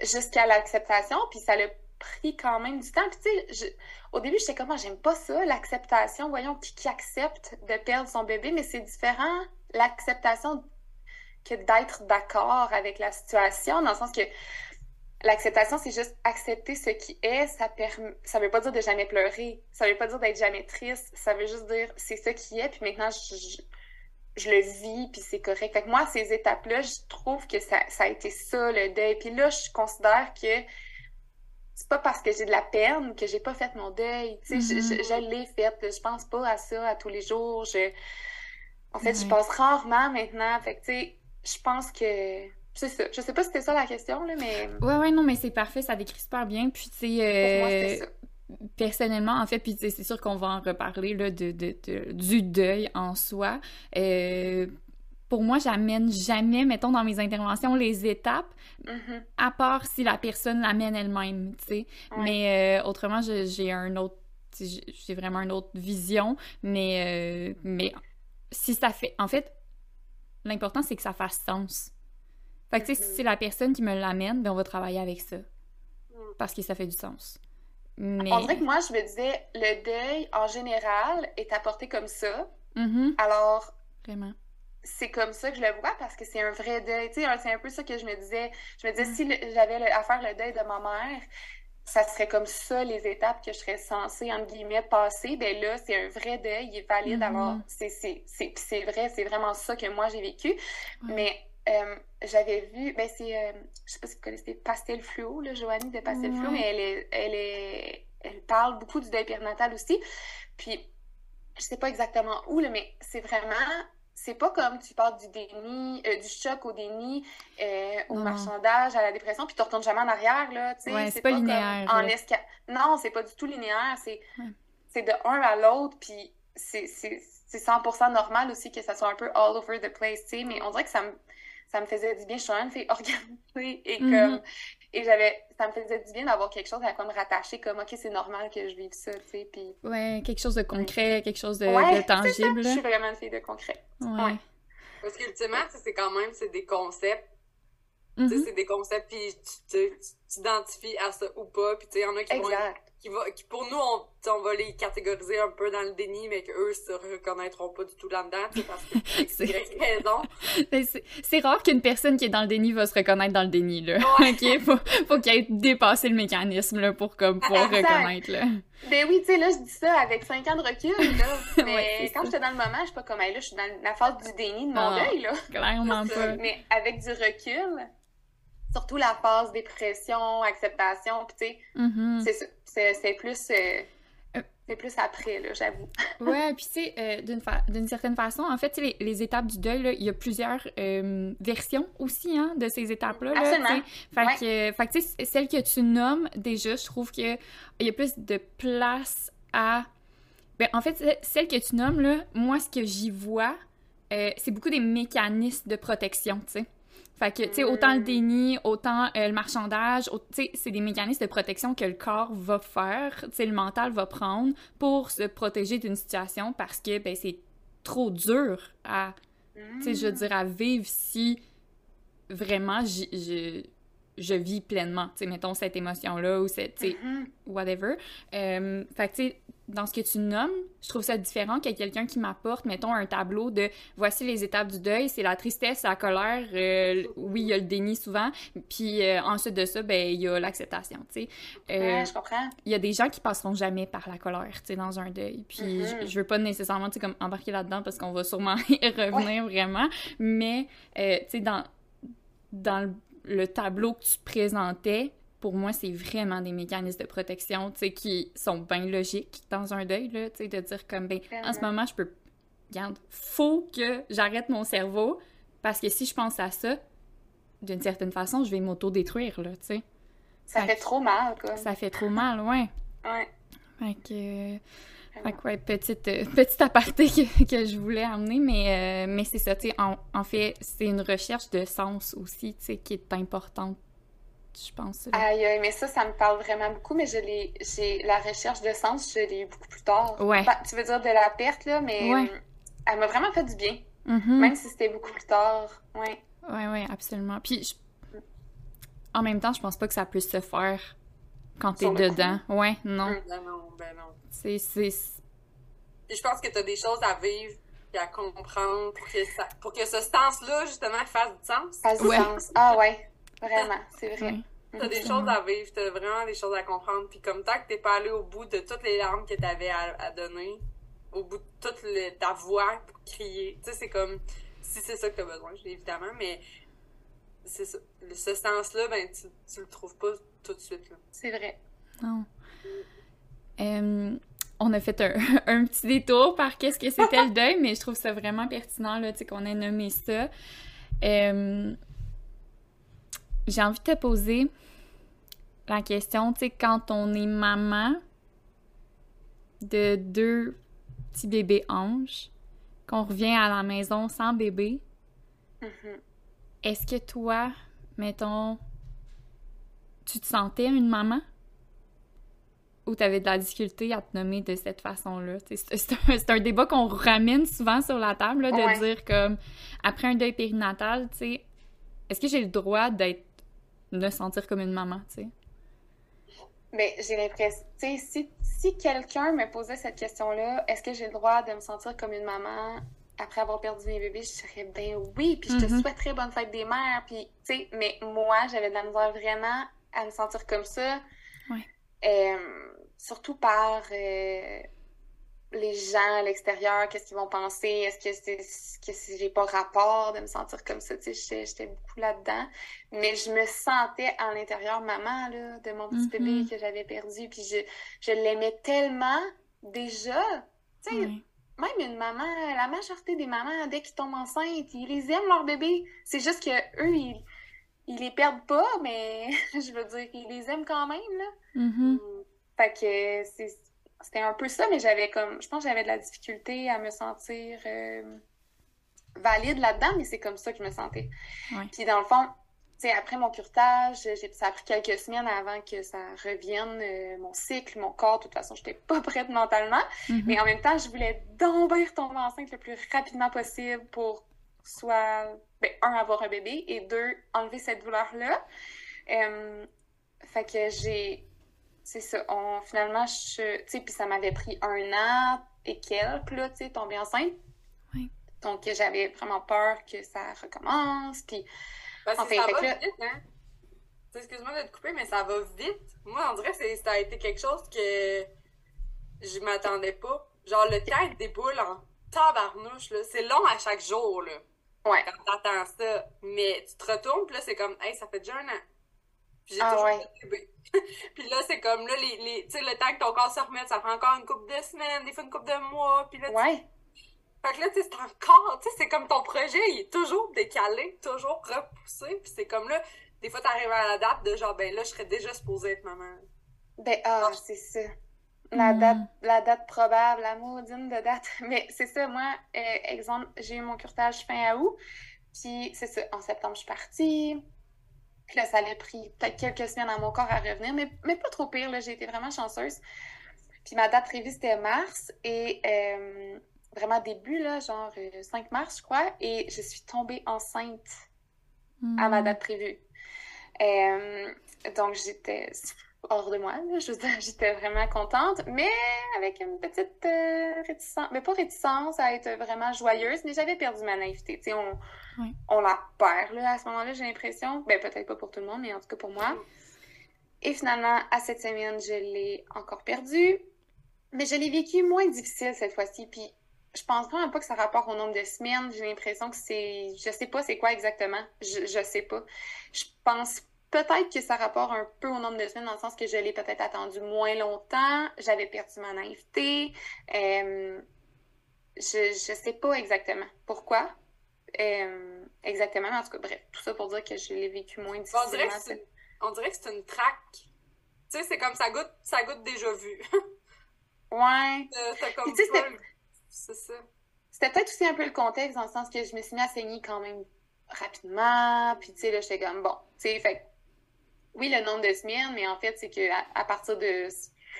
S2: jusqu'à l'acceptation, puis ça l'a pris quand même du temps. Puis tu sais, au début, j'étais comme, ah, j'aime pas ça, l'acceptation. Voyons, qui, qui accepte de perdre son bébé, mais c'est différent, l'acceptation que d'être d'accord avec la situation, dans le sens que L'acceptation, c'est juste accepter ce qui est. Ça permet, ça veut pas dire de jamais pleurer. Ça veut pas dire d'être jamais triste. Ça veut juste dire c'est ce qui est. Puis maintenant, je, je, le vis, puis c'est correct. Fait que moi, ces étapes-là, je trouve que ça, ça, a été ça, le deuil. Puis là, je considère que c'est pas parce que j'ai de la peine que j'ai pas fait mon deuil. Tu sais, je, mm-hmm. l'ai fait. Je pense pas à ça à tous les jours. Je... En fait, je pense rarement maintenant. Fait que, tu sais, je pense que c'est ça. Je sais pas si c'était ça la question, là, mais.
S1: Ouais, ouais, non, mais c'est parfait, ça décrit super bien. Puis, tu sais. Euh, personnellement, en fait, puis c'est sûr qu'on va en reparler là, de, de, du deuil en soi. Euh, pour moi, j'amène jamais, mettons, dans mes interventions, les étapes, mm-hmm. à part si la personne l'amène elle-même, tu sais. Mais euh, autrement, j'ai un autre, j'ai vraiment une autre vision, mais, mais si ça fait, en fait, l'important, c'est que ça fasse sens. Fait que, tu sais, si c'est la personne qui me l'amène, ben on va travailler avec ça. Mm. Parce que ça fait du sens.
S2: Mais... On dirait que moi, je me disais, le deuil, en général, est apporté comme ça. Mm-hmm. Alors...
S1: Vraiment.
S2: C'est comme ça que je le vois parce que c'est un vrai deuil. Tu sais, c'est un peu ça que je me disais. Je me disais, si j'avais à faire le deuil de ma mère, ça serait comme ça les étapes que je serais censée, entre guillemets, passer. Ben là, c'est un vrai deuil, il est valide. Mm-hmm. Alors, c'est vrai, c'est vraiment ça que moi j'ai vécu. Mais euh, j'avais vu, ben c'est, euh, je sais pas si vous connaissez Pastel Fluo, là, Joanie de Pastel Fluo, mais elle est, elle est, elle parle beaucoup du deuil périnatal aussi. Puis, je sais pas exactement où, là, mais c'est vraiment, c'est pas comme tu parles du déni, euh, du choc au déni, au marchandage, à la dépression, puis tu retournes jamais en arrière, là, tu
S1: sais. c'est pas, linéaire.
S2: en esca... Non, c'est pas du tout linéaire, c'est, c'est de un à l'autre, puis c'est, c'est, c'est 100% normal aussi que ça soit un peu all over the place, tu sais, mais on dirait que ça me ça me faisait du bien. Je suis une fille organisée et mhm. comme. Et j'avais. Ça me faisait du bien d'avoir quelque chose à comme rattacher, comme, OK, c'est normal que je vive ça, tu sais. Puis.
S1: Ouais, quelque chose de concret, quelque chose de, de tangible.
S2: Je suis vraiment une fille de concret. Ouais.
S3: Parce qu'ultimement, c'est quand même, c'est des concepts. Tu sais, mhm. c'est des concepts, puis tu t'identifies à ça ou pas. Puis tu sais, il y en a qui vont qui, pour nous, on, on va les catégoriser un peu dans le déni, mais qu'eux se reconnaîtront pas du tout là-dedans, parce que c'est
S1: raison. c'est rare qu'une personne qui est dans le déni va se reconnaître dans le déni, là. OK? Faut, faut qu'elle ait dépassé le mécanisme, là, pour comme, pouvoir reconnaître, là.
S2: Ben oui, tu sais, là, je dis ça avec 5 ans de recul, là. Mais quand j'étais dans le moment, je suis pas comme, elle, là, je suis dans la phase du déni de mon ah, deuil, là.
S1: Clairement pas.
S2: Mais avec du recul, surtout la phase dépression, acceptation, puis tu sais, mm-hmm. c'est plus... Euh, euh. c'est plus après, là, j'avoue.
S1: ouais, puis tu sais, euh, d'une, certaine façon, en fait, les, les, étapes du deuil, il y a plusieurs versions aussi hein, de ces étapes-là.
S2: Absolument.
S1: Fait que, fait tu sais, celle que tu nommes, déjà, je trouve qu'il y a plus de place à... Ben, en fait, celle que tu nommes, là, moi, ce que j'y vois, c'est beaucoup des mécanismes de protection, tu sais. Fait que, tu sais, autant le déni, autant euh, le marchandage, tu sais, c'est des mécanismes de protection que le corps va faire, tu sais, le mental va prendre pour se protéger d'une situation parce que, ben, c'est trop dur à, tu sais, je veux dire, à vivre si vraiment je, je vis pleinement, tu sais, mettons cette émotion-là ou cette, tu sais, mm-hmm. whatever. Euh, fait que, tu sais, dans ce que tu nommes, je trouve ça différent qu'il y ait quelqu'un qui m'apporte, mettons, un tableau de voici les étapes du deuil, c'est la tristesse, la colère, euh, oui, il y a le déni souvent, puis euh, ensuite de ça, ben, il y a l'acceptation, tu sais.
S2: Euh, je comprends.
S1: Il y a des gens qui passeront jamais par la colère, tu sais, dans un deuil, puis mm-hmm. je, veux pas nécessairement, tu sais, comme embarquer là-dedans parce qu'on va sûrement y revenir vraiment, mais, tu sais, dans, dans le tableau que tu présentais, pour moi, c'est vraiment des mécanismes de protection, tu sais, qui sont bien logiques dans un deuil, là, tu sais, de dire comme, ben, en ce moment, je peux... Regarde, faut que j'arrête mon cerveau, parce que si je pense à ça, d'une certaine façon, je vais m'auto-détruire, là, tu sais.
S2: Ça, fait, trop mal, quoi.
S1: Ça fait trop mal,
S2: ouais. Ouais.
S1: Fait que... Fait que, ouais, petite, euh, petite aparté que, que, je voulais amener, mais, euh, mais c'est ça, tu sais, en, en, fait, c'est une recherche de sens aussi, tu sais, qui est importante je pense.
S2: Aïe, mais ça, ça me parle vraiment beaucoup, mais je l'ai, j'ai la recherche de sens, je l'ai eu beaucoup plus tard.
S1: Ouais.
S2: tu veux dire de la perte, là, mais
S1: ouais.
S2: elle m'a vraiment fait du bien.
S1: Mm-hmm.
S2: Même si c'était beaucoup plus tard. Ouais.
S1: Ouais, ouais, absolument. Puis, en même temps, je pense pas que ça puisse se faire quand t'es dedans. Ouais, non.
S3: Mm. Ben non, ben non.
S1: C'est, c'est...
S3: Puis je pense que t'as des choses à vivre et à comprendre pour que, ça, pour que ce sens-là, justement, fasse du sens.
S2: Fasse du sens. Ah ouais. Vraiment, c'est vrai.
S3: T'as des choses à vivre, t'as vraiment des choses à comprendre. Puis comme tant que t'es pas allé au bout de toutes les larmes que t'avais à, à donner, au bout de toute ta voix pour crier, tu sais, c'est comme si c'est ça que t'as besoin, évidemment, mais c'est ça. Ce sens-là, ben, tu, tu, le trouves pas tout de suite.
S2: C'est vrai.
S1: Non. on a fait un, un, petit détour par qu'est-ce que c'était le deuil, mais je trouve ça vraiment pertinent, là, tu sais, qu'on ait nommé ça. Euh, j'ai envie de te poser la question, tu sais, quand on est maman de deux petits bébés anges, qu'on revient à la maison sans bébé,
S2: mm-hmm.
S1: est-ce que toi, mettons, tu te sentais une maman? Ou tu avais de la difficulté à te nommer de cette façon-là? C'est un, débat qu'on ramène souvent sur la table, de dire comme, après un deuil périnatal, tu sais, est-ce que j'ai le droit d'être me sentir comme une maman, tu sais?
S2: Bien, j'ai l'impression, tu sais, si, si quelqu'un me posait cette question-là, est-ce que j'ai le droit de me sentir comme une maman après avoir perdu mes bébés, je dirais ben oui, puis je te mm-hmm. souhaiterais bonne fête des mères, puis tu sais, mais moi, j'avais de la misère vraiment à me sentir comme ça.
S1: Ouais.
S2: Euh, surtout par euh, les gens à l'extérieur, qu'est-ce qu'ils vont penser, est-ce que c'est que si j'ai pas rapport de me sentir comme ça, tu sais, j'étais beaucoup là-dedans. Mais je me sentais à l'intérieur maman, là, de mon petit bébé mm-hmm. que j'avais perdu, puis je, je l'aimais tellement déjà, tu sais, même une maman, la majorité des mamans, dès qu'ils tombent enceintes, ils les aiment leur bébé. C'est juste que eux, ils, ils les perdent pas, mais je veux dire, ils les aiment quand même, là.
S1: Mm-hmm.
S2: Fait que c'est c'était un peu ça, mais j'avais comme, je pense que j'avais de la difficulté à me sentir euh, valide là-dedans, mais c'est comme ça que je me sentais. Puis dans le fond, après mon curtage, ça a pris quelques semaines avant que ça revienne, euh, mon cycle, mon corps. De toute façon, j'étais pas prête mentalement. Mm-hmm. Mais en même temps, je voulais donc retomber enceinte le plus rapidement possible pour soit, ben, un, avoir un bébé et deux, enlever cette douleur-là. Euh, fait que j'ai c'est ça. On, finalement, je, tu sais, puis ça m'avait pris un an et quelques, là, tu sais, tomber enceinte.
S1: Oui.
S2: Donc, j'avais vraiment peur que ça recommence, puis...
S3: Parce que ça va vite, hein? Excuse-moi de te couper, mais ça va vite. Moi, on dirait que ça a été quelque chose que je m'attendais pas. Genre, le temps déboule en tabarnouche, là. C'est long à chaque jour, là.
S2: Ouais.
S3: Quand t'attends ça. Mais tu te retournes, puis là, c'est comme, hey, ça fait déjà un an.
S2: Puis j'ai ah, toujours ouais.
S3: puis là, c'est comme, là, les, les, tu sais, le temps que ton corps se remette, ça prend encore une couple de semaines, des fois une couple de mois, puis là,
S2: ouais.
S3: Fait que là, tu sais, c'est encore, tu sais, c'est comme ton projet, il est toujours décalé, toujours repoussé, puis c'est comme là, des fois, t'arrives à la date de genre, ben là, je serais déjà supposée être maman.
S2: Ben, ah, c'est ça. La hmm. date, la date probable, la maudine de date. Mais c'est ça, moi, euh, exemple, j'ai eu mon curtage fin août, puis c'est ça, en septembre, je suis partie. Puis là, ça a pris peut-être quelques semaines à mon corps à revenir, mais, mais pas trop pire. J'ai été vraiment chanceuse. Puis ma date prévue, c'était mars. Et euh, vraiment début, là, genre 5 euh, mars, je crois. Et je suis tombée enceinte à ma hmm. date prévue. Euh, donc, j'étais. hors de moi. Je veux dire, j'étais vraiment contente, mais avec une petite réticence, mais pas réticence à être vraiment joyeuse, mais j'avais perdu ma naïveté. Tu sais, on, on la perd là, à ce moment-là, j'ai l'impression. Ben, peut-être pas pour tout le monde, mais en tout cas pour moi. Et finalement, à cette semaine, je l'ai encore perdu. Mais je l'ai vécu moins difficile cette fois-ci. Puis je pense vraiment pas que ça rapporte au nombre de semaines. J'ai l'impression que c'est. Je sais pas c'est quoi exactement. Je, je sais pas. Je pense peut-être que ça rapporte un peu au nombre de semaines, dans le sens que je l'ai peut-être attendu moins longtemps. J'avais perdu ma naïveté. Euh, je, je sais pas exactement pourquoi? Euh, exactement, en tout cas, bref, tout ça pour dire que je l'ai vécu moins difficilement.
S3: On dirait que c'est une traque. Tu sais, c'est comme ça goûte, ça goûte déjà vu.
S2: ouais.
S3: comme c'est ça.
S2: C'était peut-être aussi un peu le contexte, dans le sens que je me suis mis à saigner quand même rapidement. Puis, tu sais, là, j'étais comme, bon, tu sais, fait oui, le nombre de semaines, mais en fait, c'est qu'à à partir de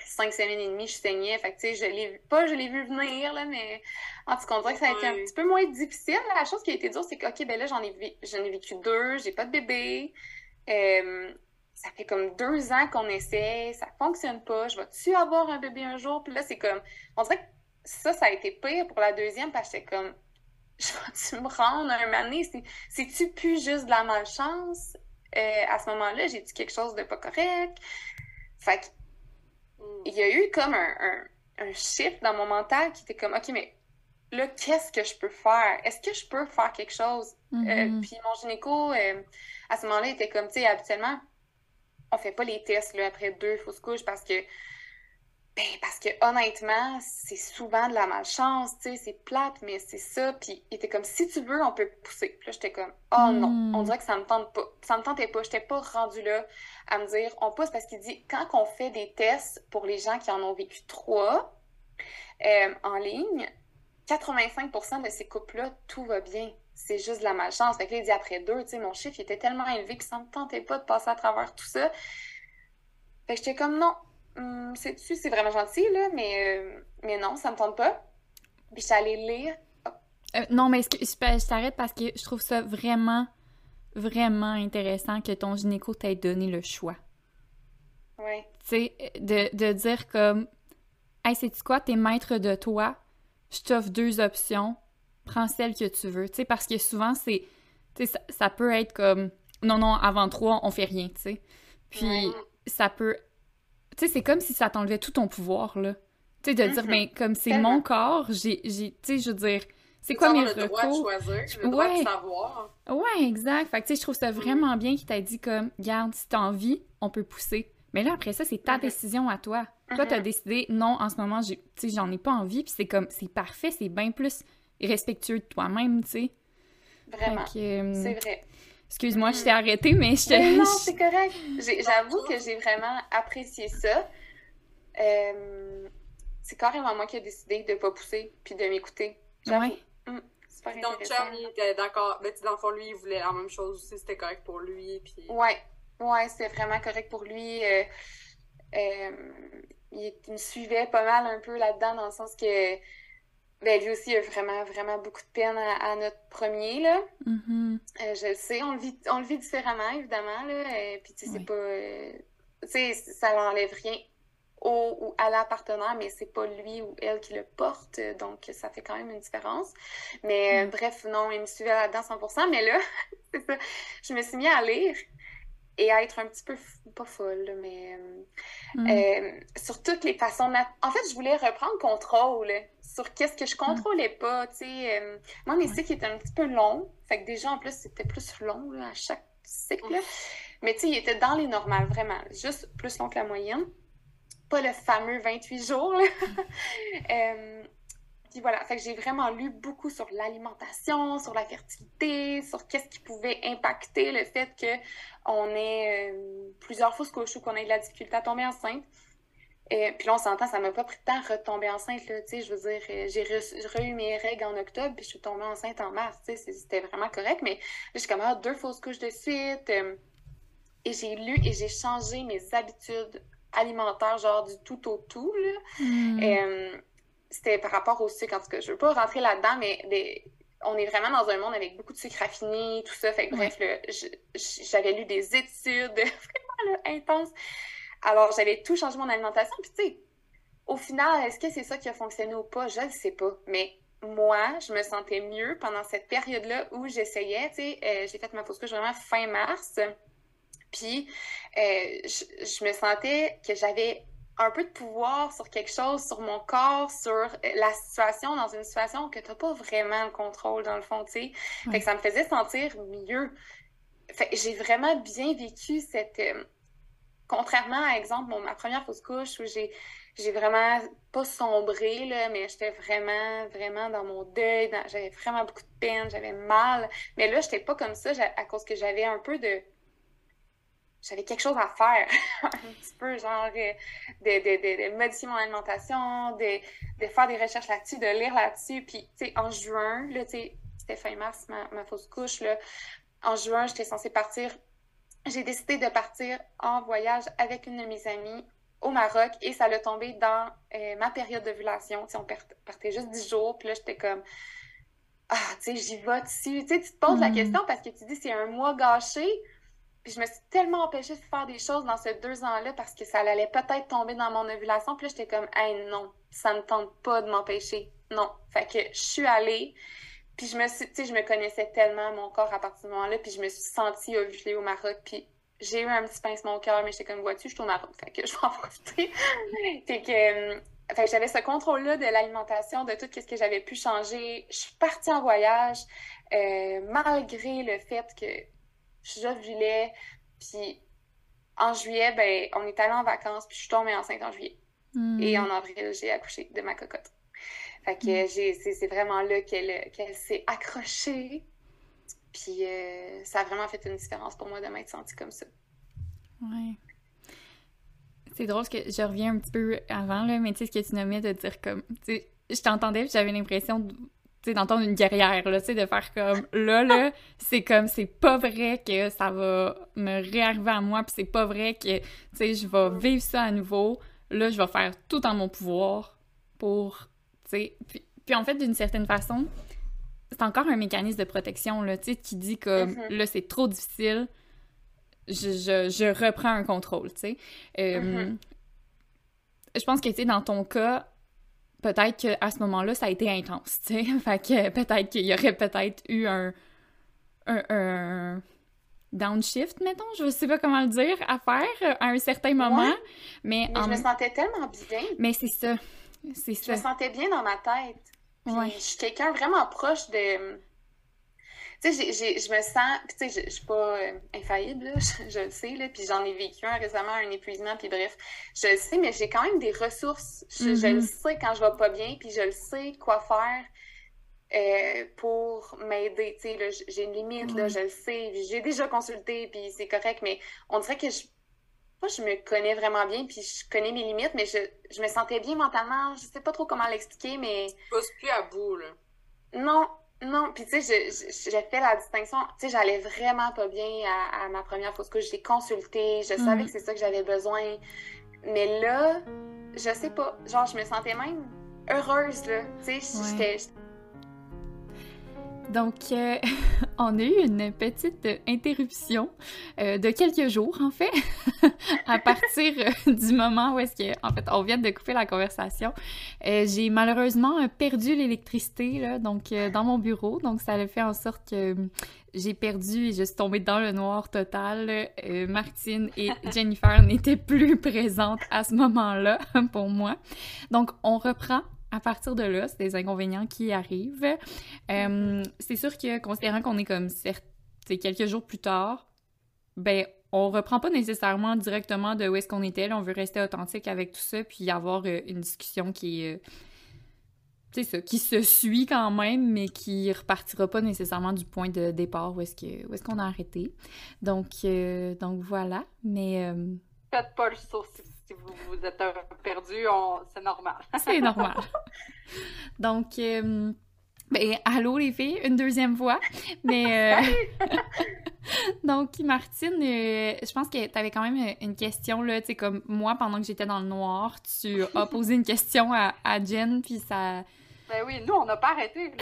S2: cinq semaines et demie, je saignais. Fait que, tu sais, je l'ai pas, je l'ai vu venir, là, mais en tout cas, on dirait que ça a été un petit peu moins difficile. La chose qui a été dure, c'est que, OK, ben là, j'en ai, ai vécu deux, j'ai pas de bébé. Euh, ça fait comme deux ans qu'on essaie, ça fonctionne pas, je vais-tu avoir un bébé un jour? Puis là, c'est comme, on dirait que ça, ça a été pire pour la deuxième parce que comme, je vais-tu me rendre un donné? C'est-tu plus juste de la malchance? Euh, à ce moment-là, j'ai-tu quelque chose de pas correct? Fait que. Il y a eu comme un, un, un shift dans mon mental qui était comme, OK, mais là, qu'est-ce que je peux faire? Est-ce que je peux faire quelque chose? Euh, mm-hmm. puis mon gynéco, euh, à ce moment-là, était comme, tu sais, habituellement, on fait pas les tests là, après deux fausses couches parce que ben, parce que honnêtement, c'est souvent de la malchance, tu sais, c'est plate, mais c'est ça. Puis il était comme, si tu veux, on peut pousser. Puis là, j'étais comme, oh non, hmm. on dirait que ça me tente pas. Ça me tentait pas. J'étais pas rendue là à me dire, on pousse parce qu'il dit, quand on fait des tests pour les gens qui en ont vécu trois euh, en ligne, 85% de ces couples-là, tout va bien. C'est juste de la malchance. Fait que là, il dit après deux, tu sais, mon chiffre il était tellement élevé que ça me tentait pas de passer à travers tout ça. Fait que j'étais comme, non, Hum, sais-tu, c'est vraiment gentil, là, mais, euh, mais non, ça me tente pas. Puis allée lire.
S1: Euh, non, mais je, je t'arrête parce que je trouve ça vraiment, vraiment intéressant que ton gynéco t'ait donné le choix.
S2: Oui.
S1: Tu sais, de, de dire comme, hey, sais-tu quoi, t'es maître de toi, je t'offre deux options, prends celle que tu veux. Tu sais, parce que souvent, c'est, tu sais, ça, ça, peut être comme, non, non, avant trois, on fait rien, tu sais. Puis, ça peut tu sais, c'est comme si ça t'enlevait tout ton pouvoir, là. Tu sais, de dire, mais ben, comme c'est mon corps, j'ai, tu sais, je veux dire, c'est quoi mes recours? le droit de
S3: choisir, le droit de savoir.
S1: Ouais, exact. Fait que, tu sais, je trouve ça mm. vraiment bien qu'il t'a dit comme, garde, si t'as envie, on peut pousser. Mais là, après ça, c'est ta mm-hmm. décision à toi. Toi, t'as mm-hmm. décidé, non, en ce moment, tu sais, j'en ai pas envie, puis c'est comme, c'est parfait, c'est bien plus respectueux de toi-même, tu sais.
S2: Vraiment, euh, c'est vrai.
S1: Excuse-moi, je t'ai mm. arrêté, mais je te...
S2: Non, c'est correct. J'avoue que j'ai vraiment apprécié ça. Euh, c'est carrément moi qui ai décidé de ne pas pousser puis de m'écouter.
S1: Ouais.
S2: Mm,
S3: super Donc, Chum, il était d'accord. Mais dans le fond, lui, il voulait la même chose aussi. C'était correct pour lui. Puis...
S2: Ouais. Ouais, c'était vraiment correct pour lui. Euh, euh, il, me suivait pas mal un peu là-dedans, dans le sens que ben, lui aussi a vraiment, vraiment beaucoup de peine à, notre premier, là.
S1: Mm-hmm.
S2: Euh, je le sais, on le vit, on le vit différemment, évidemment, là. Et puis, tu sais, c'est pas... Euh, tu sais, ça n'enlève rien au ou à la partenaire, mais c'est pas lui ou elle qui le porte, donc ça fait quand même une différence. Mais mm. bref, non, il me suivait là-dedans 100%, mais là, c'est ça, je me suis mis à lire et à être un petit peu, pas folle, mais mm. sur toutes les façons. En fait, je voulais reprendre contrôle sur qu'est-ce que je contrôlais pas, tu sais. Euh, mon cycle était un petit peu long, fait que déjà, en plus, c'était plus long à chaque cycle. Mais tu sais, il était dans les normales, vraiment. Juste plus long que la moyenne. Pas le fameux 28 jours, là. Euh, puis voilà, fait que j'ai vraiment lu beaucoup sur l'alimentation, sur la fertilité, sur qu'est-ce qui pouvait impacter le fait qu'on ait euh, plusieurs fausses couches ou qu'on ait de la difficulté à tomber enceinte. Et puis là, on s'entend, ça m'a pas pris de temps à retomber enceinte, là, tu sais, je veux dire, euh, j'ai re, mes règles en octobre, puis je suis tombée enceinte en mars, tu sais, c'était vraiment correct, mais là, j'ai comme ah, deux fausses couches de suite, euh, et j'ai lu et j'ai changé mes habitudes alimentaires, genre du tout au tout, là. Hmm. Euh, c'était par rapport au sucre, en tout cas, je veux pas rentrer là-dedans, mais on est vraiment dans un monde avec beaucoup de sucre raffiné, tout ça, fait que bref, j'avais lu des études vraiment intenses Alors, j'avais tout changé mon alimentation. Puis, tu sais, au final, est-ce que c'est ça qui a fonctionné ou pas? Je ne sais pas. Mais moi, je me sentais mieux pendant cette période-là où j'essayais. Tu sais, euh, j'ai fait ma fausse couche vraiment fin mars. Puis, euh, je, me sentais que j'avais un peu de pouvoir sur quelque chose, sur mon corps, sur euh, la situation, dans une situation que tu n'as pas vraiment le contrôle, dans le fond, tu sais. Fait que ça me faisait sentir mieux. Fait j'ai vraiment bien vécu cette... contrairement à, exemple, ma première fausse couche où j'ai j'ai vraiment pas sombré, là, mais j'étais vraiment, vraiment dans mon deuil. J'avais vraiment beaucoup de peine, j'avais mal. Mais là, j'étais pas comme ça à cause que j'avais un peu de. J'avais quelque chose à faire. un petit peu, genre, euh, de, de, modifier mon alimentation, de, de faire des recherches là-dessus, de lire là-dessus. Puis, tu sais, en juin, là, tu sais, c'était fin mars, ma, ma fausse couche, là. En juin, j'étais censée partir j'ai décidé de partir en voyage avec une de mes amies au Maroc et ça l'a tombé dans euh, ma période d'ovulation. On partait juste 10 jours, puis là, j'étais comme Ah, tu sais, j'y vais dessus. Tu sais, tu te poses la mm. question parce que tu dis c'est un mois gâché. Puis je me suis tellement empêchée de faire des choses dans ces deux ans-là parce que ça allait peut-être tomber dans mon ovulation. Puis là, j'étais comme Hey, non, ça ne tente pas de m'empêcher. Non. Fait que je suis allée. Puis je me suis, tu sais, je me connaissais tellement mon corps à partir de ce moment-là. Puis je me suis sentie ovulée au Maroc. Puis j'ai eu un petit pincement au cœur, mais j'étais comme, vois-tu, je tourne à route, fait que je vais en profiter. fait que, euh, fait j'avais ce contrôle-là de l'alimentation, de tout ce que j'avais pu changer. Je suis partie en voyage, euh, malgré le fait que j'ovulais, puis en juillet, ben, on est allé en vacances, puis je suis tombée enceinte en juillet. Hmm. Et en avril, j'ai accouché de ma cocotte. Fait que hmm. c'est vraiment là qu'elle s'est accrochée puis euh, ça a vraiment fait une différence pour moi de m'être sentie comme ça.
S1: Ouais. C'est drôle que je reviens un petit peu avant, là, mais tu sais, ce que tu nommais de dire comme. Je t'entendais, j'avais l'impression d'entendre une guerrière, là, tu sais, de faire comme. Là, là, c'est comme, c'est pas vrai que ça va me réarriver à moi, puis c'est pas vrai que, tu sais, je vais vivre ça à nouveau. Là, je vais faire tout en mon pouvoir pour. Tu sais. Puis, puis en fait, d'une certaine façon, c'est encore un mécanisme de protection, là, tu sais, qui dit que mm-hmm. là, c'est trop difficile, je, je, reprends un contrôle, tu sais. Euh, mm-hmm. Je pense que, tu sais, dans ton cas, peut-être qu'à ce moment-là, ça a été intense, tu sais. fait que peut-être qu'il y aurait peut-être eu un, un, downshift, mettons, je sais pas comment le dire, à faire à un certain moment. Mais,
S2: je me sentais tellement bien.
S1: Mais c'est ça. C'est ça.
S2: Je me sentais bien dans ma tête. Je suis quelqu'un vraiment proche de. Tu sais, je me sens. tu sais, je, suis pas euh, infaillible, je, le sais, là. Puis j'en ai vécu un récemment, un épuisement, puis bref. Je le sais, mais j'ai quand même des ressources. Je, le mm-hmm. sais quand je vais pas bien, puis je le sais quoi faire. Euh, pour m'aider, tu sais, j'ai une limite, là, je le sais, j'ai déjà consulté, puis c'est correct, mais on dirait que je, je me connais vraiment bien, puis je connais mes limites, mais je, je me sentais bien mentalement. Je sais pas trop comment l'expliquer, mais.
S3: Passes plus à bout, là.
S2: Non, non. Puis, tu sais, j'ai fait la distinction. Tu sais, j'allais vraiment pas bien à, ma première fausse couche. J'ai consulté, je savais mm. que c'est ça que j'avais besoin. Mais là, je sais pas. Genre, je me sentais même heureuse, là. Tu sais, j'étais
S1: donc, euh, on a eu une petite interruption euh, de quelques jours, en fait, à partir euh, du moment où est-ce que, en fait, on vient de couper la conversation. j'ai malheureusement perdu l'électricité, là, donc, dans mon bureau. Donc, ça a fait en sorte que j'ai perdu et je suis tombée dans le noir total. Martine et Jennifer n'étaient plus présentes à ce moment-là pour moi. Donc, on reprend à partir de là, c'est des inconvénients qui arrivent. Euh, c'est sûr que, considérant qu'on est comme c'est quelques jours plus tard, ben, on reprend pas nécessairement directement de où est-ce qu'on était. On veut rester authentique avec tout ça, puis avoir euh, une discussion qui. Euh, qui se suit quand même, mais qui repartira pas nécessairement du point de départ où est-ce que est qu'on a arrêté. Donc, donc voilà. Mais.
S3: Faites pas le saut si vous, vous êtes perdu, c'est normal.
S1: c'est normal. Donc, euh, ben, allô les filles, une deuxième fois. Mais, euh, donc, Martine, euh, je pense que tu avais quand même une question, là, tu sais, comme moi, pendant que j'étais dans le noir, tu as posé une question à, à Jen, puis ça...
S3: Ben oui, nous, on n'a pas arrêté.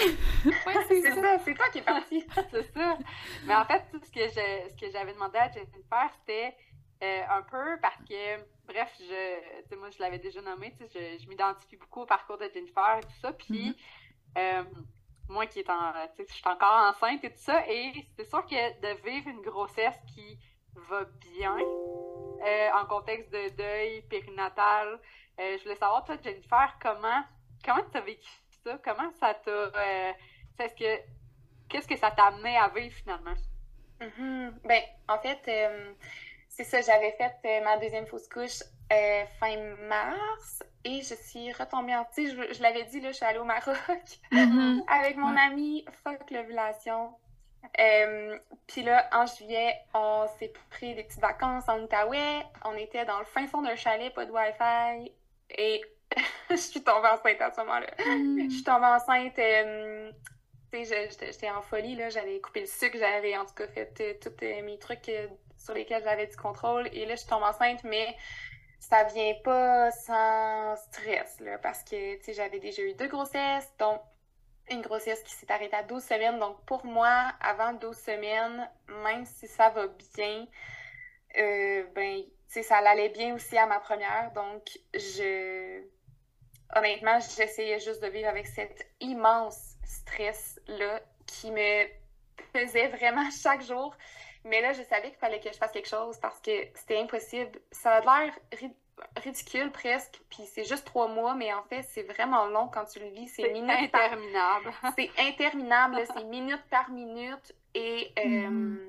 S2: ouais, c'est ça, c'est toi qui es parti.
S3: c'est ça. Mais en fait, ce que j'avais demandé à Jennifer, c'était euh, un peu parce que, bref, je, moi, je l'avais déjà nommé, je, je m'identifie beaucoup au parcours de Jennifer et tout ça. Puis, mm-hmm. moi qui est en, je suis encore enceinte et tout ça, et c'est sûr que de vivre une grossesse qui va bien, en contexte de deuil périnatal, je voulais savoir, toi, Jennifer, comment, comment tu as vécu ça? Comment ça t'a. que. Qu'est-ce que ça t'a amené à vivre finalement?
S2: Mm-hmm. Ben, en fait, euh, c'est ça, j'avais fait euh, ma deuxième fausse couche euh, fin mars et je suis retombée en. Tu je, je l'avais dit, là, je suis allée au Maroc mm-hmm. avec mon ami, fuck l'ovulation. Puis là, en juillet, on s'est pris des petites vacances en Outaouais. On était dans le fin fond d'un chalet, pas de Wi-Fi. Et je suis tombée enceinte à ce moment-là. Mm. Je suis tombée enceinte j'étais en folie, là, j'avais coupé le sucre, j'avais en tout cas fait euh, tous euh, mes trucs euh, sur lesquels j'avais du contrôle. Et là, je tombe enceinte, mais ça vient pas sans stress, là, parce que, tu sais, j'avais déjà eu deux grossesses, donc une grossesse qui s'est arrêtée à 12 semaines. Donc, pour moi, avant 12 semaines, même si ça va bien, ben, tu sais, ça allait bien aussi à ma première. Donc, je... Honnêtement, j'essayais juste de vivre avec cette immense stress-là qui me pesait vraiment chaque jour. Mais là, je savais qu'il fallait que je fasse quelque chose parce que c'était impossible. Ça a l'air ridicule presque, puis c'est juste trois mois, mais en fait, c'est vraiment long quand tu le vis.
S3: C'est interminable.
S2: C'est interminable, c'est minute par minute. Et euh, mm.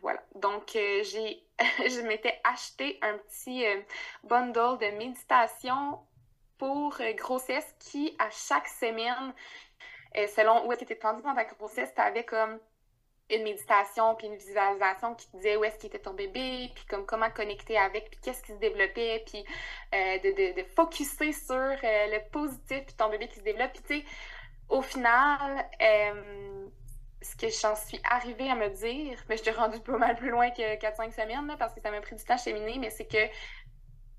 S2: voilà. Donc, euh, j'ai je m'étais acheté un petit euh, bundle de méditation pour grossesse qui, à chaque semaine, selon où tu étais tendue dans ta grossesse, tu avais comme une méditation puis une visualisation qui te disait où est-ce qu'était ton bébé, puis comme comment connecter avec, puis qu'est-ce qui se développait, puis euh, de, de, de focuser sur euh, le positif, puis ton bébé qui se développe. Puis tu sais, au final, euh, ce que j'en suis arrivée à me dire, mais je t'ai rendu pas mal plus loin que 4-5 semaines, là, parce que ça m'a pris du temps à cheminer, mais c'est que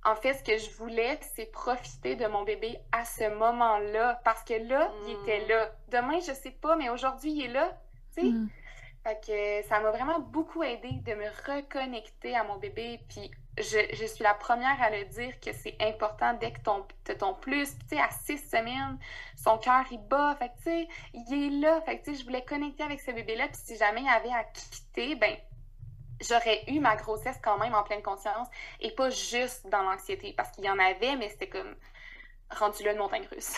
S2: en fait, ce que je voulais, c'est profiter de mon bébé à ce moment-là. Parce que là, il était mm. là. Demain, je sais pas, mais aujourd'hui, il est là. Tu sais? Mm. Fait ça m'a vraiment beaucoup aidé de me reconnecter à mon bébé. Puis je, suis la première à le dire que c'est important dès que ton, ton plus, tu sais, à six semaines, son cœur, il bat. Fait que, tu sais, il est là. Fait que, tu sais, je voulais connecter avec ce bébé-là. Puis si jamais il avait à quitter, ben j'aurais eu ma grossesse quand même en pleine conscience et pas juste dans l'anxiété parce qu'il y en avait, mais c'était comme rendu là de montagne russe.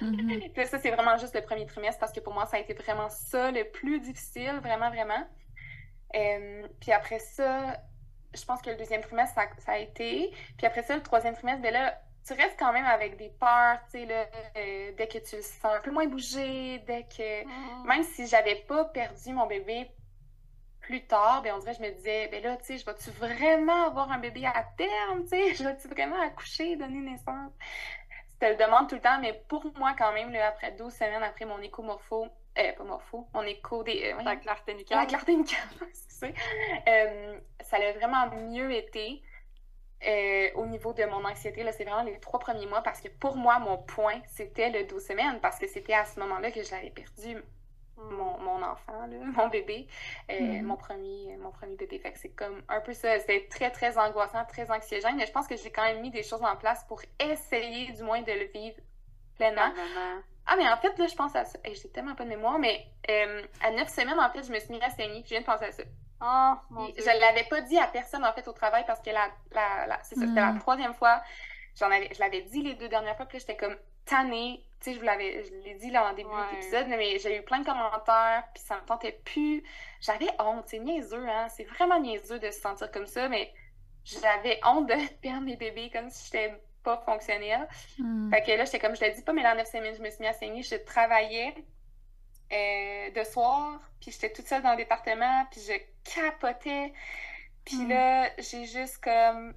S2: Mm-hmm. ça, c'est vraiment juste le premier trimestre parce que pour moi, ça a été vraiment ça le plus difficile, vraiment, vraiment. Euh, puis après ça, je pense que le deuxième trimestre, ça, a été. Puis après ça, le troisième trimestre, ben là, tu restes quand même avec des peurs, tu sais, là, euh, dès que tu le sens un peu moins bouger, dès que... Mm. Même si j'avais pas perdu mon bébé plus tard, ben on dirait, je me disais, ben là, tu sais, je vais-tu vraiment avoir un bébé à terme, tu sais, je vais-tu vraiment accoucher, donner naissance? Te le demandes tout le temps, mais pour moi, quand même, là, après 12 semaines après mon écomorpho, euh, pas morpho, mon écho des.
S3: Euh, la clarté
S2: La clarté excusez. Euh, ça a vraiment mieux été. Euh, au niveau de mon anxiété, là, c'est vraiment les trois premiers mois parce que pour moi, mon point, c'était le 12 semaines parce que c'était à ce moment-là que je l'avais perdu mon, mon enfant, là, mon bébé, euh, mm-hmm. mon, premier, mon premier bébé. Fait que c'est comme un peu ça. C'était très, très angoissant, très anxiogène, mais je pense que j'ai quand même mis des choses en place pour essayer du moins de le vivre pleinement. Ah, mais en fait, là, je pense à ça. j'ai tellement pas de mémoire, mais euh, à neuf semaines, en fait, je me suis mis à saigner. Je viens de penser à ça.
S3: Oh, mon
S2: Dieu. Je l'avais pas dit à personne, en fait, au travail, parce que la, la, la c'est ça, c'était la mm. troisième fois. J'en avais, je l'avais dit les deux dernières fois, puis j'étais comme tannée tu sais, je vous l'avais, je l'ai dit là en début de l'épisode, mais j'ai eu plein de commentaires, puis ça me tentait plus. J'avais honte, c'est niaiseux, hein, c'est vraiment niaiseux de se sentir comme ça, mais j'avais honte de perdre mes bébés comme si j'étais pas fonctionnelle. Hmm. Fait que là, j'étais comme, je l'ai dit pas, mais la 9 semaines, je me suis mis à saigner, je travaillais euh, de soir, puis j'étais toute seule dans le département, puis je capotais. Puis hmm. là, j'ai juste comme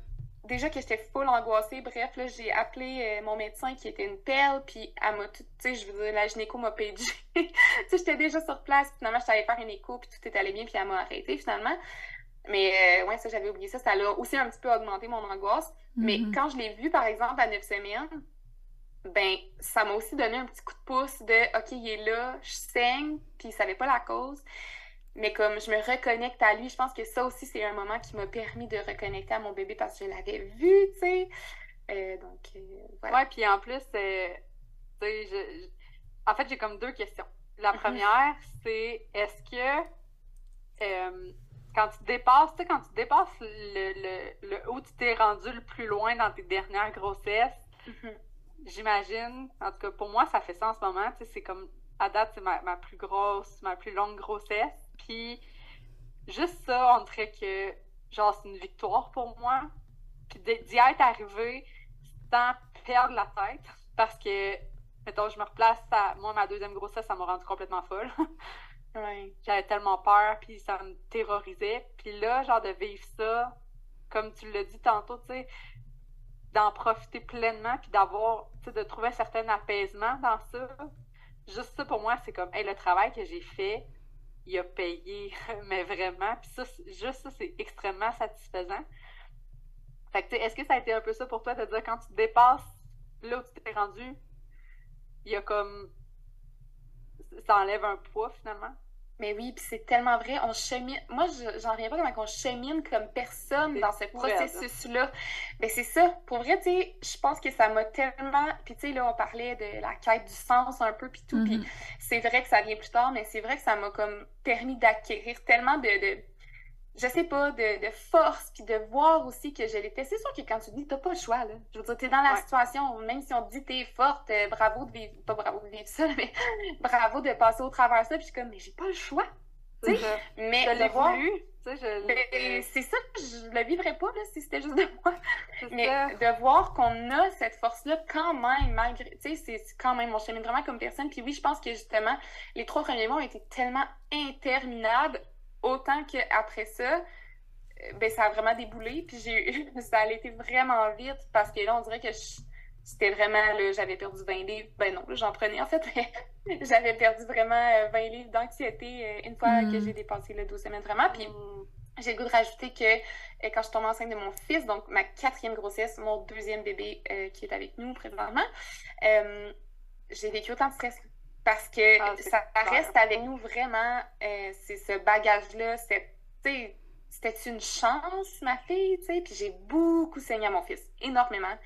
S2: déjà que j'étais full angoissée. Bref, là, j'ai appelé euh, mon médecin qui était une pelle, puis elle m'a tout, tu sais, je veux dire, la gynéco m'a pagé. tu sais, j'étais déjà sur place, puis finalement, je allée faire une écho, puis tout est allé bien, puis elle m'a arrêté finalement. Mais euh, ouais, ça, j'avais oublié ça. Ça a aussi un petit peu augmenté mon angoisse. Mais mm-hmm. quand je l'ai vu, par exemple, à neuf semaines, ben, ça m'a aussi donné un petit coup de pouce de OK, il est là, je saigne, puis il savait pas la cause. Mais comme je me reconnecte à lui, je pense que ça aussi, c'est un moment qui m'a permis de reconnecter à mon bébé parce que je l'avais vu, tu sais. Euh, donc, euh,
S3: voilà. Ouais, puis en plus, euh, tu sais, je, en fait, j'ai comme deux questions. La mhm. première, c'est est-ce que quand tu dépasses, tu sais, quand tu dépasses le, le, le où tu t'es rendu le plus loin dans tes dernières grossesses, mhm. j'imagine, en tout cas pour moi, ça fait ça en ce moment, tu sais, c'est comme à date, c'est ma, ma, plus grosse, ma plus longue grossesse. Puis juste ça, on dirait que genre c'est une victoire pour moi. Puis d'y être arrivé sans perdre la tête parce que mettons je me replace à moi ma deuxième grossesse ça m'a rendu complètement folle. J'avais tellement peur puis ça me terrorisait. Puis là genre de vivre ça comme tu l'as dit tantôt, tu sais d'en profiter pleinement puis d'avoir tu sais de trouver un certain apaisement dans ça. Juste ça pour moi c'est comme hey, le travail que j'ai fait il a payé, mais vraiment. Puis ça, juste ça, c'est extrêmement satisfaisant. Fait que, est-ce que ça a été un peu ça pour toi de dire quand tu dépasses là où tu t'es rendu, il y a comme. Ça enlève un poids finalement?
S2: Mais oui, puis c'est tellement vrai. On chemine. Moi, j'en reviens pas comment on chemine comme personne dans ce processus-là. Mais c'est ça. Pour vrai, tu sais, je pense que ça m'a tellement. Puis tu sais, là, on parlait de la quête du sens un peu, puis tout. Puis mm-hmm. c'est vrai que ça vient plus tard, mais c'est vrai que ça m'a comme permis d'acquérir tellement de, de je sais pas, de, de force, puis de voir aussi que je l'étais. C'est sûr que quand tu dis, t'as pas le choix, là. Je veux dire, t'es dans la situation, même si on te dit t'es forte, euh, bravo de vivre, pas bravo de vivre ça, mais bravo de passer au travers ça, puis je suis comme, mais j'ai pas le choix.
S3: Tu sais, mais je l'ai voulu.
S2: Ben, c'est ça, je le vivrais pas là, si c'était juste de moi. Mais de voir qu'on a cette force-là quand même, malgré. Tu sais, c'est quand même, on chemine vraiment comme personne. Puis oui, je pense que justement, les trois premiers mois ont été tellement interminables autant qu'après ça, euh, ben, ça a vraiment déboulé. Puis j'ai ça a été vraiment vite parce que là, on dirait que c'était vraiment, j'avais perdu 20 livres. Ben non, j'en prenais en fait, j'avais perdu vraiment 20 euh, livres d'anxiété euh, une fois que mm. j'ai dépassé le 12 semaines vraiment. Puis mm. j'ai le goût de rajouter que quand je tombe enceinte de mon fils, donc ma quatrième grossesse, mon deuxième bébé qui est avec nous présentement, j'ai vécu autant de stress parce que ah, ça reste avec nous vraiment, euh, c'est ce bagage-là. C'était une chance, ma fille, tu sais. Puis j'ai beaucoup saigné à mon fils, énormément.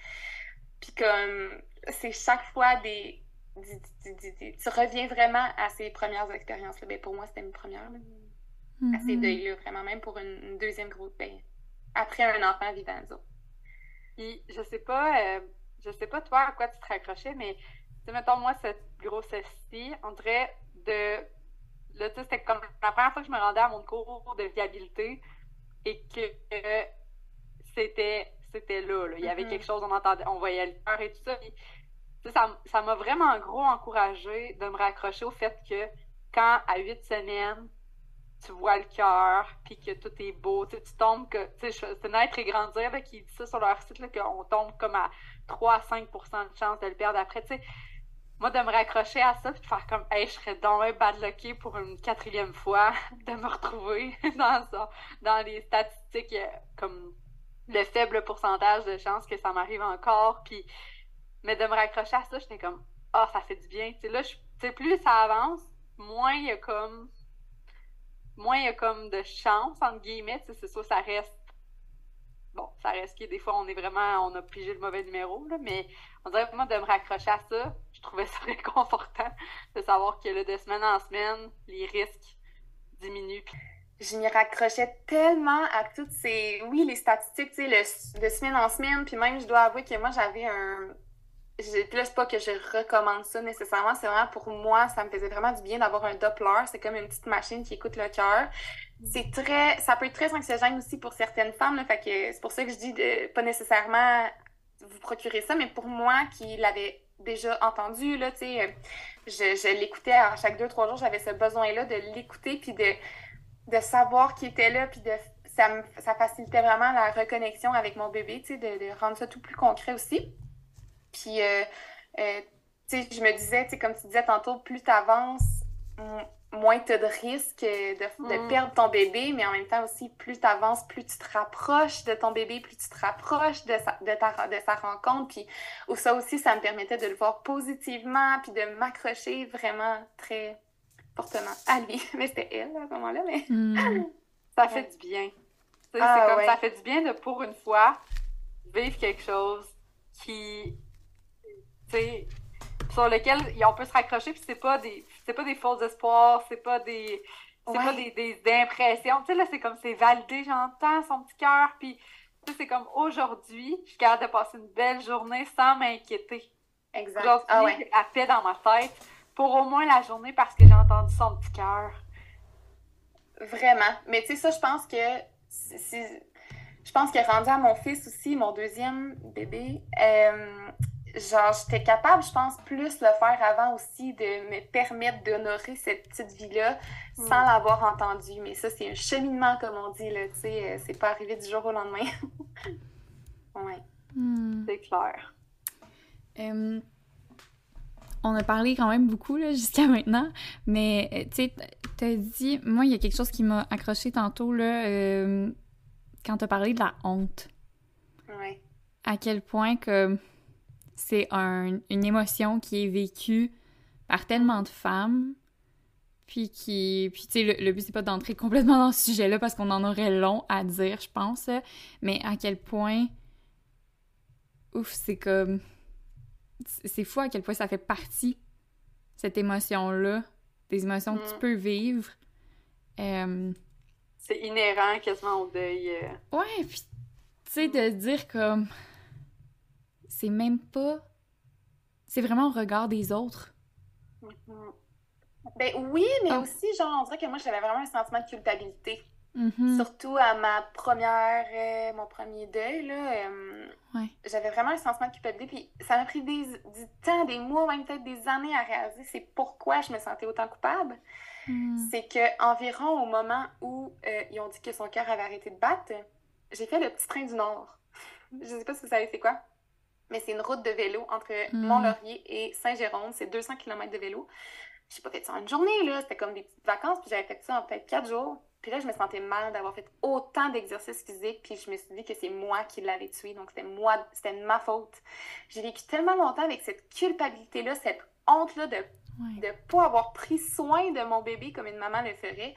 S2: Puis comme, c'est chaque fois des, Tu reviens vraiment à ces premières expériences-là. Ben, pour moi, c'était une première. Là. Mm -hmm. deuil vraiment, même pour une, deuxième grosse. Ben, après un enfant vivant,
S3: Puis, je sais pas, euh, je sais pas toi à quoi tu te raccrochais, mais sais, mettons, moi, cette grossesse-ci, on dirait de. Là, tu sais, c'était comme la première fois que je me rendais à mon cours de viabilité et que c'était c'était là, là, Il y avait mm-hmm. quelque chose, on entendait, on voyait le cœur et tout ça. ça, ça m'a vraiment gros encouragé de me raccrocher au fait que quand à huit semaines, tu vois le cœur, puis que tout est beau, tu, tu tombes que, tu sais, c'est Naître et Grandir qui dit ça sur leur site, qu'on tombe comme à 3 à 5% de chance de le perdre après, tu sais moi, de me raccrocher à ça, puis de faire comme, hey, je serais donc un bad lucky pour une quatrième fois, de me retrouver dans, ça, dans les statistiques, euh, comme le faible pourcentage de chances que ça m'arrive encore, puis, mais de me raccrocher à ça, j'étais comme, ah, ça fait du bien. Tu là, plus ça avance, moins il y a comme, moins il y a comme de chance, entre guillemets, c'est ça, ça reste bon, ça reste que des fois, on est vraiment, on a pigé le mauvais numéro, mais on dirait vraiment de me raccrocher à ça, je trouvais ça réconfortant de savoir que là, de semaine en semaine, les risques diminuent.
S2: Je m'y raccrochais tellement à toutes ces, oui, les statistiques, tu sais, de semaine en semaine, puis même, je dois avouer que moi, j'avais un... Puis là, c'est pas que je recommande ça nécessairement, c'est vraiment pour moi, ça me faisait vraiment du bien d'avoir un Doppler. C'est comme une petite machine qui écoute le cœur. C'est très, ça peut être très anxiogène aussi pour certaines femmes, fait que c'est pour ça que je dis de pas nécessairement vous procurer ça, mais pour moi qui l'avais déjà entendu, là, euh, je, je l'écoutais à chaque deux, trois jours, j'avais ce besoin-là de l'écouter, puis de, de savoir qui était là, puis de ça, me, ça facilitait vraiment la reconnexion avec mon bébé, de, de, rendre ça tout plus concret aussi. Puis, euh, euh, je me disais, comme tu disais tantôt, plus tu avances, moins tu as de risques de, de, mm. perdre ton bébé, mais en même temps aussi, plus tu avances, plus tu te rapproches de ton bébé, plus tu te rapproches de sa, de ta, de sa rencontre. Puis ou ça aussi, ça me permettait de le voir positivement, puis de m'accrocher vraiment très fortement à lui. Mais c'était elle à ce moment-là, mais.
S3: Hmm. ça fait du bien. Ah, c'est comme ça fait du bien de, pour une fois, vivre quelque chose qui. Tu sais, sur lequel on peut se raccrocher, puis c'est pas des. C'est pas des faux espoirs, c'est pas des. C'est pas des, des, impressions. Tu sais, là, c'est comme c'est validé, j'entends son petit cœur, puis c'est comme aujourd'hui, je suis capable de passer une belle journée sans m'inquiéter. Exact. Aujourd'hui, ah ouais. à paix dans ma tête pour au moins la journée parce que j'ai entendu son petit cœur.
S2: Vraiment. Mais tu sais, ça, je pense que je pense que rendu à mon fils aussi, mon deuxième bébé, euh, genre, j'étais capable, je pense, plus le faire avant aussi, de me permettre d'honorer cette petite vie-là sans mm. l'avoir entendu. Mais ça, c'est un cheminement, comme on dit, là, tu sais, euh, c'est pas arrivé du jour au lendemain. ouais.
S3: Mm. C'est clair.
S1: on a parlé quand même beaucoup, là, jusqu'à maintenant, mais, euh, tu sais, t'as dit, moi, il y a quelque chose qui m'a accroché tantôt, là, euh, quand t'as parlé de la honte.
S2: Ouais.
S1: À quel point que c'est une émotion qui est vécue par tellement de femmes. Puis qui. Puis tu sais, le, but c'est pas d'entrer complètement dans ce sujet-là parce qu'on en aurait long à dire, je pense. Mais à quel point. Ouf, c'est comme. C'est fou à quel point ça fait partie, cette émotion-là, des émotions que tu mm. peux vivre.
S3: c'est inhérent quasiment au deuil.
S1: Euh. Ouais, puis tu sais, de dire comme c'est même pas. C'est vraiment au regard des autres.
S2: Mm-hmm. Ben oui, mais ah. aussi, genre, on dirait que moi, j'avais vraiment un sentiment de culpabilité. Mm-hmm. Surtout à ma première, euh, mon premier deuil, là. Euh, j'avais vraiment un sentiment de culpabilité. Puis ça m'a pris des, du temps, des mois, même peut-être des années à réaliser c'est pourquoi je me sentais autant coupable. Mm. C'est que environ au moment où euh, ils ont dit que son cœur avait arrêté de battre, j'ai fait le petit train du Nord. je sais pas si vous savez c'est quoi mais c'est une route de vélo entre hmm. Mont-Laurier et Saint-Jérôme. C'est 200 km de vélo. J'ai pas fait ça en une journée, là. C'était comme des petites vacances, puis j'avais fait ça en peut-être quatre jours. Puis là, je me sentais mal d'avoir fait autant d'exercices physiques, puis je me suis dit que c'est moi qui l'avais tué, donc c'était moi, c'était ma faute. J'ai vécu tellement longtemps avec cette culpabilité-là, cette honte-là de ne pas avoir pris soin de mon bébé comme une maman le ferait.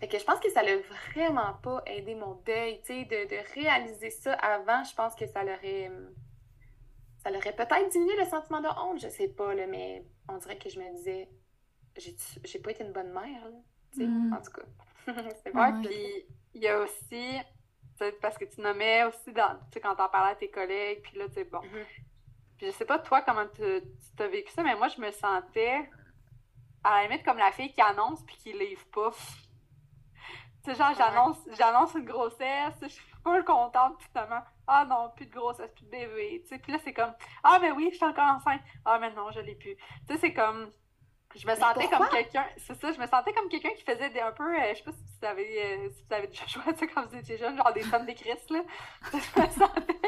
S2: Fait que je pense que ça l'a vraiment pas aidé mon deuil, tu sais, de, de réaliser ça avant, je pense que ça l'aurait hum, ça l'aurait peut-être diminué le sentiment de honte, je sais pas, là, mais on dirait que je me disais, j'ai pas été une bonne mère, là, mm. en tout cas.
S3: c'est vrai. Puis il y a aussi, parce que tu nommais aussi, dans, quand t'en parlais à tes collègues, puis là, tu sais, bon. Mm-hmm. Puis je sais pas, toi, comment tu as vécu ça, mais moi, je me sentais, à la limite, comme la fille qui annonce puis qui livre pas. tu sais, genre, j'annonce, j'annonce une grossesse, je pas contente, justement ah non, plus de grossesse, plus de bébé. Puis là, c'est comme, ah, mais oui, je suis encore enceinte. Ah, mais non, je l'ai plus. Tu sais, c'est comme, je me sentais comme quelqu'un, c'est ça, je me sentais comme quelqu'un qui faisait des, un peu, euh, je sais pas si vous avez, euh, si vous avez déjà joué à ça quand vous étiez jeune, genre des femmes des Christ, là. Je me sentais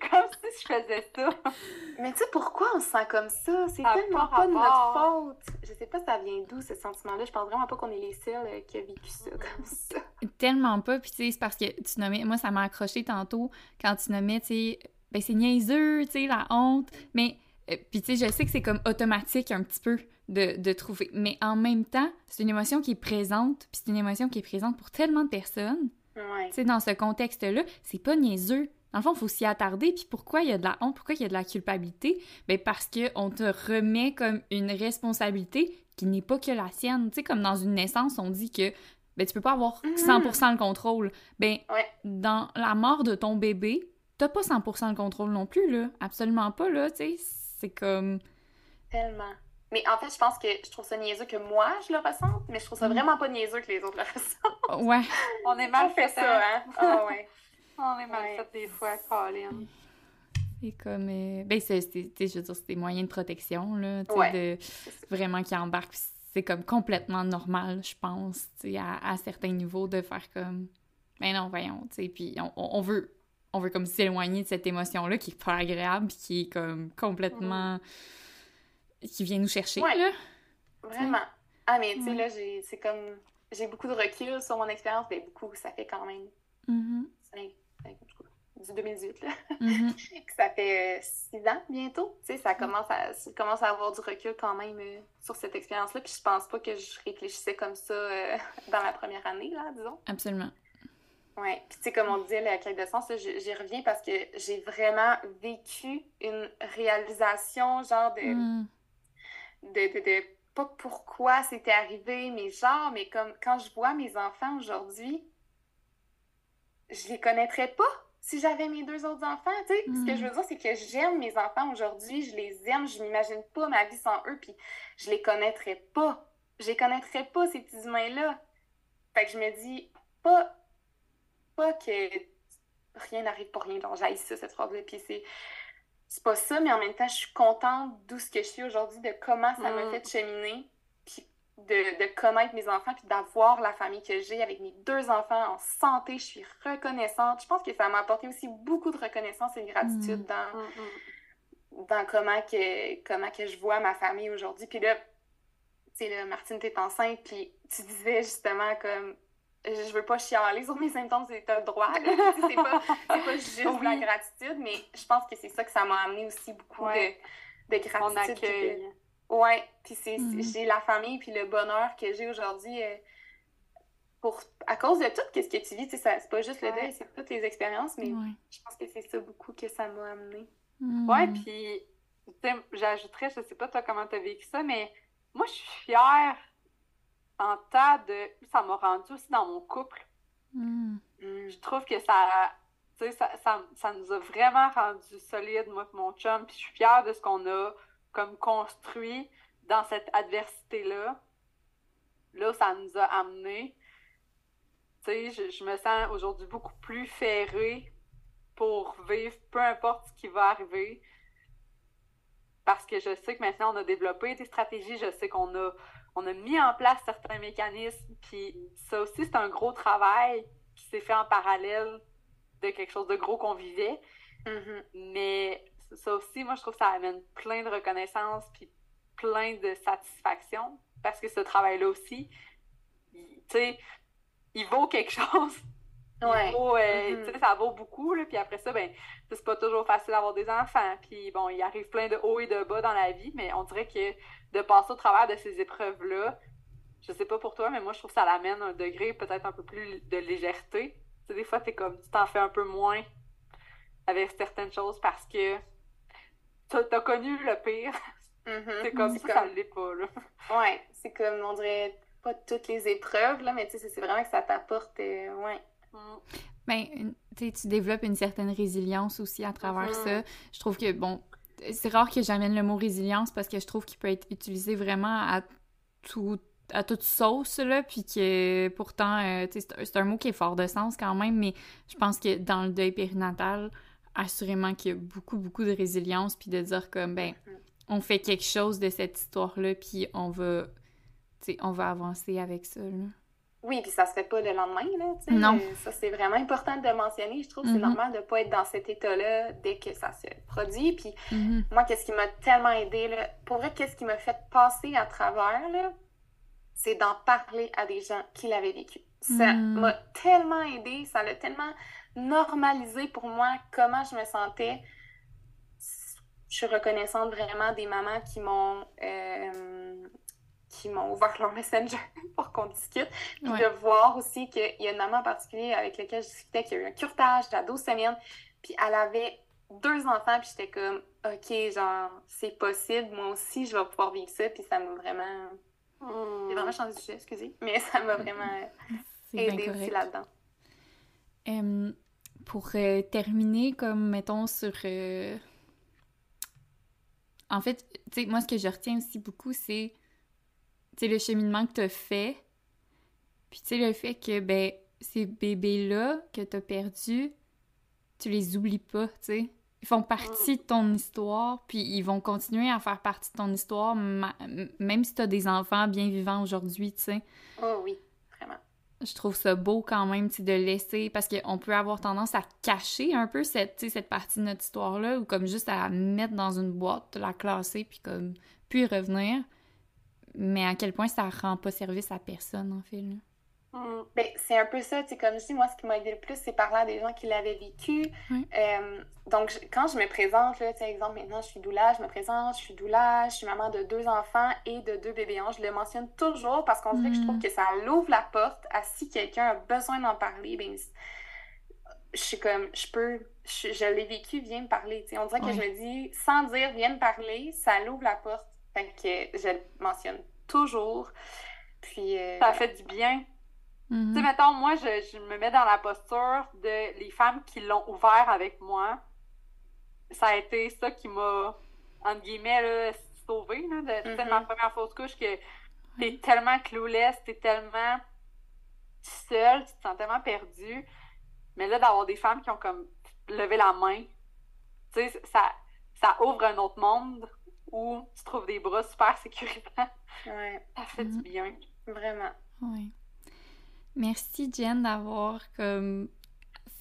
S3: comme si je faisais ça.
S2: Mais tu sais, pourquoi on se sent comme ça? C'est tellement pas, de notre faute. Je sais pas ça vient d'où, ce sentiment-là? Je pense vraiment pas qu'on est les seuls euh, qui a vécu ça comme ça.
S1: Tellement pas, puis tu sais, c'est parce que tu nommais, moi, ça m'a accroché tantôt quand tu nommais, tu sais, ben c'est niaiseux, tu sais, la honte, mais, puis tu sais, je sais que c'est comme automatique un petit peu de, trouver. Mais en même temps, c'est une émotion qui est présente, puis c'est une émotion qui est présente pour tellement de personnes.
S2: Ouais. Tu
S1: sais, dans ce contexte-là, c'est pas niaiseux. Dans le fond, il faut s'y attarder. Puis pourquoi il y a de la honte, pourquoi il y a de la culpabilité? Bien, parce qu'on te remet comme une responsabilité qui n'est pas que la sienne. Tu sais, comme dans une naissance, on dit que ben, tu peux pas avoir 100% mm-hmm. le contrôle. Ben, dans la mort de ton bébé, t'as pas 100% le contrôle non plus, là. Absolument pas, là, tu sais. C'est comme...
S2: Tellement. Mais en fait, je pense que je trouve ça niaiseux que moi, je le ressente, mais je trouve ça mm. vraiment pas niaiseux que les autres le ressentent.
S1: Ouais.
S3: On est mal fait ça, hein? Ah ouais. On est mal fait des fois, Colin.
S1: C'est comme. Euh, ben, c'est, je veux dire, c'est des moyens de protection, là. Tu sais, de... Vraiment qui embarquent. C'est comme complètement normal, je pense, tu sais, à, à, certains niveaux, de faire comme. Ben non, voyons, tu sais. Puis on, on, veut. On veut comme s'éloigner de cette émotion-là qui est pas agréable, qui est comme complètement. Qui vient nous chercher, là.
S2: Vraiment. Ah, mais tu sais, là, c'est comme. J'ai beaucoup de recul sur mon expérience, mais beaucoup, ça fait quand même. Mm -hmm. 5, 5, du 2018, là. Mm-hmm. ça fait six ans bientôt. Tu sais, ça commence à, commence à avoir du recul quand même sur cette expérience-là. Puis je pense pas que je réfléchissais comme ça dans ma première année, là, disons.
S1: Absolument.
S2: Oui, puis tu sais, comme on disait, la quête de sens, j'y reviens parce que j'ai vraiment vécu une réalisation, genre de, mm. de, de, pas pourquoi c'était arrivé, mais genre, mais comme quand je vois mes enfants aujourd'hui, je les connaîtrais pas si j'avais mes deux autres enfants, tu sais. Ce que je mm. veux dire, c'est que j'aime mes enfants aujourd'hui, je les aime, je m'imagine pas ma vie sans eux, puis je les connaîtrais pas. Je les connaîtrais pas, ces petits humains-là. Fait que je me dis, pas pas que rien n'arrive pour rien. Donc, j'aille ça, cette phrase-là. Puis c'est, c'est pas ça, mais en même temps, je suis contente d'où ce que je suis aujourd'hui, de comment ça m'a mm. fait cheminer, puis de, de, connaître mes enfants, puis d'avoir la famille que j'ai avec mes deux enfants en santé. Je suis reconnaissante. Je pense que ça m'a apporté aussi beaucoup de reconnaissance et de gratitude mm. dans, mm, dans comment, que, comment que je vois ma famille aujourd'hui. Puis là, tu sais, Martine, t'es enceinte, puis tu disais justement comme je veux pas chialer sur mes symptômes, c'est le droit. c'est pas, pas juste la gratitude, mais je pense que c'est ça que ça m'a amené aussi beaucoup de, de gratitude. Ouais, puis c'est, mm-hmm. j'ai la famille puis le bonheur que j'ai aujourd'hui euh, pour à cause de tout ce que tu vis, c'est pas juste le deuil, c'est toutes les expériences, mais je pense que c'est ça beaucoup que ça m'a amené.
S3: Mm. Ouais, puis j'ajouterais, je sais pas toi comment t'as vécu ça, mais moi je suis fière en tas de. Ça m'a rendu aussi dans mon couple. Hmm. Je trouve que ça, ça, ça, ça, nous a vraiment rendu solide, moi et mon chum. Puis je suis fière de ce qu'on a comme construit dans cette adversité-là. Là, ça nous a amené. Tu sais, je, je, me sens aujourd'hui beaucoup plus ferrée pour vivre peu importe ce qui va arriver. Parce que je sais que maintenant, on a développé des stratégies. Je sais qu'on a on a mis en place certains mécanismes, puis ça aussi, c'est un gros travail qui s'est fait en parallèle de quelque chose de gros qu'on vivait. Mm-hmm. Mais ça aussi, moi, je trouve que ça amène plein de reconnaissance, puis plein de satisfaction, parce que ce travail-là aussi, tu sais, il vaut quelque chose. Ouais. Vaut, euh, mm-hmm. Ça vaut beaucoup, là, puis après ça, ben, c'est pas toujours facile d'avoir des enfants, puis bon, il arrive plein de hauts et de bas dans la vie, mais on dirait que de passer au travers de ces épreuves-là, je sais pas pour toi, mais moi, je trouve que ça l'amène un degré peut-être un peu plus de légèreté. Tu sais, des fois, t'es comme, tu t'en fais un peu moins avec certaines choses parce que t'as as connu le pire. Mm-hmm. C'est comme ça, ça l'est pas, là.
S2: Ouais, c'est comme, on dirait, pas toutes les épreuves, là, mais tu sais, c'est vraiment que ça t'apporte, euh, ouais. Mm.
S1: Ben, tu développes une certaine résilience aussi à travers mm-hmm. ça. Je trouve que, bon, c'est rare que j'amène le mot résilience parce que je trouve qu'il peut être utilisé vraiment à tout à toute sauce, là, puis que pourtant, euh, c'est un mot qui est fort de sens quand même, mais je pense que dans le deuil périnatal, assurément qu'il y a beaucoup, beaucoup de résilience, puis de dire comme, ben, on fait quelque chose de cette histoire-là, puis on va, on va avancer avec ça, là.
S2: Oui, puis ça se fait pas le lendemain, là. Non. Ça, c'est vraiment important de mentionner. Je trouve que c'est mm-hmm. normal de pas être dans cet état-là dès que ça se produit. Puis mm-hmm. moi, qu'est-ce qui m'a tellement aidé, là? Pour vrai, qu'est-ce qui m'a fait passer à travers, là? C'est d'en parler à des gens qui l'avaient vécu. Ça mm. m'a tellement aidé, ça l'a tellement normalisé pour moi comment je me sentais. Je suis reconnaissante vraiment des mamans qui m'ont euh, qui m'ont ouvert leur messenger pour qu'on discute. Puis de voir aussi qu'il y a une maman en particulier avec laquelle je discutais qui a eu un curtage à 12 semaines. Puis elle avait deux enfants, puis j'étais comme, OK, genre, c'est possible, moi aussi, je vais pouvoir vivre ça. Puis ça m'a vraiment. J'ai vraiment changé de sujet, excusez. Mais ça m'a vraiment aidé aussi là-dedans.
S1: pour euh, terminer, comme mettons sur. Euh, en fait, tu sais, moi, ce que je retiens aussi beaucoup, c'est sais, le cheminement que tu as fait, puis tu sais, le fait que, ben, ces bébés-là que tu as perdus, tu les oublies pas, tu sais. Ils font partie de ton histoire, puis ils vont continuer à faire partie de ton histoire, même si tu as des enfants bien vivants aujourd'hui, tu sais.
S2: Oh oui, vraiment.
S1: Je trouve ça beau quand même, tu de laisser, parce qu'on peut avoir tendance à cacher un peu cette, cette partie de notre histoire-là, ou comme juste à la mettre dans une boîte, la classer, puis comme, puis revenir mais à quel point ça rend pas service à personne, en fait. Là.
S2: Mm. Ben, c'est un peu ça, tu sais, comme je dis, moi, ce qui m'a aidé le plus, c'est parler à des gens qui l'avaient vécu. Euh, donc, quand je me présente, là, tu sais, exemple, maintenant, je suis doula, je me présente, je suis doula, je suis maman de deux enfants et de deux bébés je le mentionne toujours parce qu'on dirait que je trouve mm. que ça l'ouvre la porte à si quelqu'un a besoin d'en parler, ben, je suis comme, je peux, je, l'ai vécu, viens me parler, tu. On dirait que je me dis, sans dire, viens me parler, ça l'ouvre la porte. Fait que je le mentionne toujours. Puis... Euh,
S3: ça fait du bien. Mm-hmm. Tu sais, mettons, moi, je, me mets dans la posture de les femmes qui l'ont ouvert avec moi. Ça a été ça qui m'a, entre guillemets, là, sauvée, là, de, mm-hmm. ma première fausse couche, que t'es tellement clueless, t'es tellement seule, tu te sens tellement perdue. Mais là, d'avoir des femmes qui ont comme levé la main, tu sais, ça, ça ouvre un autre monde où tu trouves des bras super sécurisants.
S2: Ouais.
S3: Ça fait du mm-hmm. bien.
S2: Vraiment.
S1: Oui. Merci Jen d'avoir comme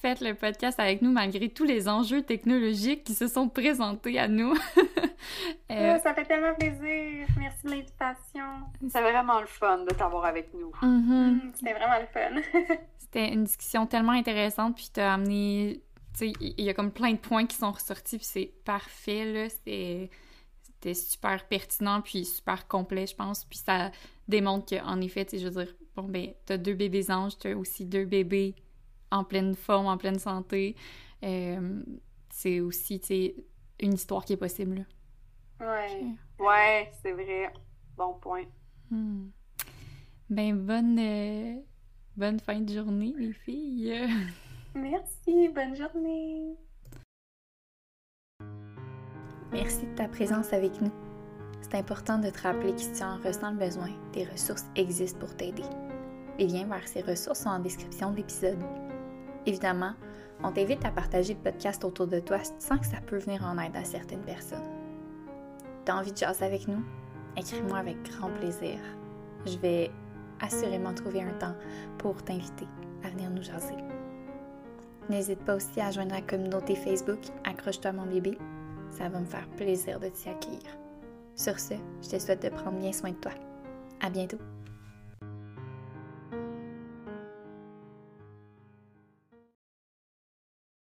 S1: fait le podcast avec nous malgré tous les enjeux technologiques qui se sont présentés à nous.
S2: Euh, ça fait tellement plaisir. Merci de l'invitation.
S3: C'est vraiment le fun de t'avoir avec nous.
S1: Mm-hmm.
S2: Mm, c'était vraiment le fun.
S1: C'était une discussion tellement intéressante, puis t'as amené... Tu sais, il y a comme plein de points qui sont ressortis, puis c'est parfait, là. C'était super pertinent, puis super complet, je pense. Puis ça démontre qu'en effet, tu sais, je veux dire, bon, ben, t'as deux bébés anges, t'as aussi deux bébés en pleine forme, en pleine santé. Euh, c'est aussi, tu sais, une histoire qui est possible.
S3: Ouais. Ouais, c'est vrai. Bon point.
S1: Hmm. Ben, bonne, euh, bonne fin de journée, les filles.
S2: Merci, bonne journée.
S1: Merci de ta présence avec nous. C'est important de te rappeler que si tu en ressens le besoin, des ressources existent pour t'aider. Les liens vers ces ressources sont en description de l'épisode. Évidemment, on t'invite à partager le podcast autour de toi si tu sens que ça peut venir en aide à certaines personnes. T'as envie de jaser avec nous? Écris-moi avec grand plaisir. Je vais assurément trouver un temps pour t'inviter à venir nous jaser. N'hésite pas aussi à joindre la communauté Facebook Accroche-toi mon bébé. Ça va me faire plaisir de t'y accueillir. Sur ce, je te souhaite de prendre bien soin de toi. À bientôt!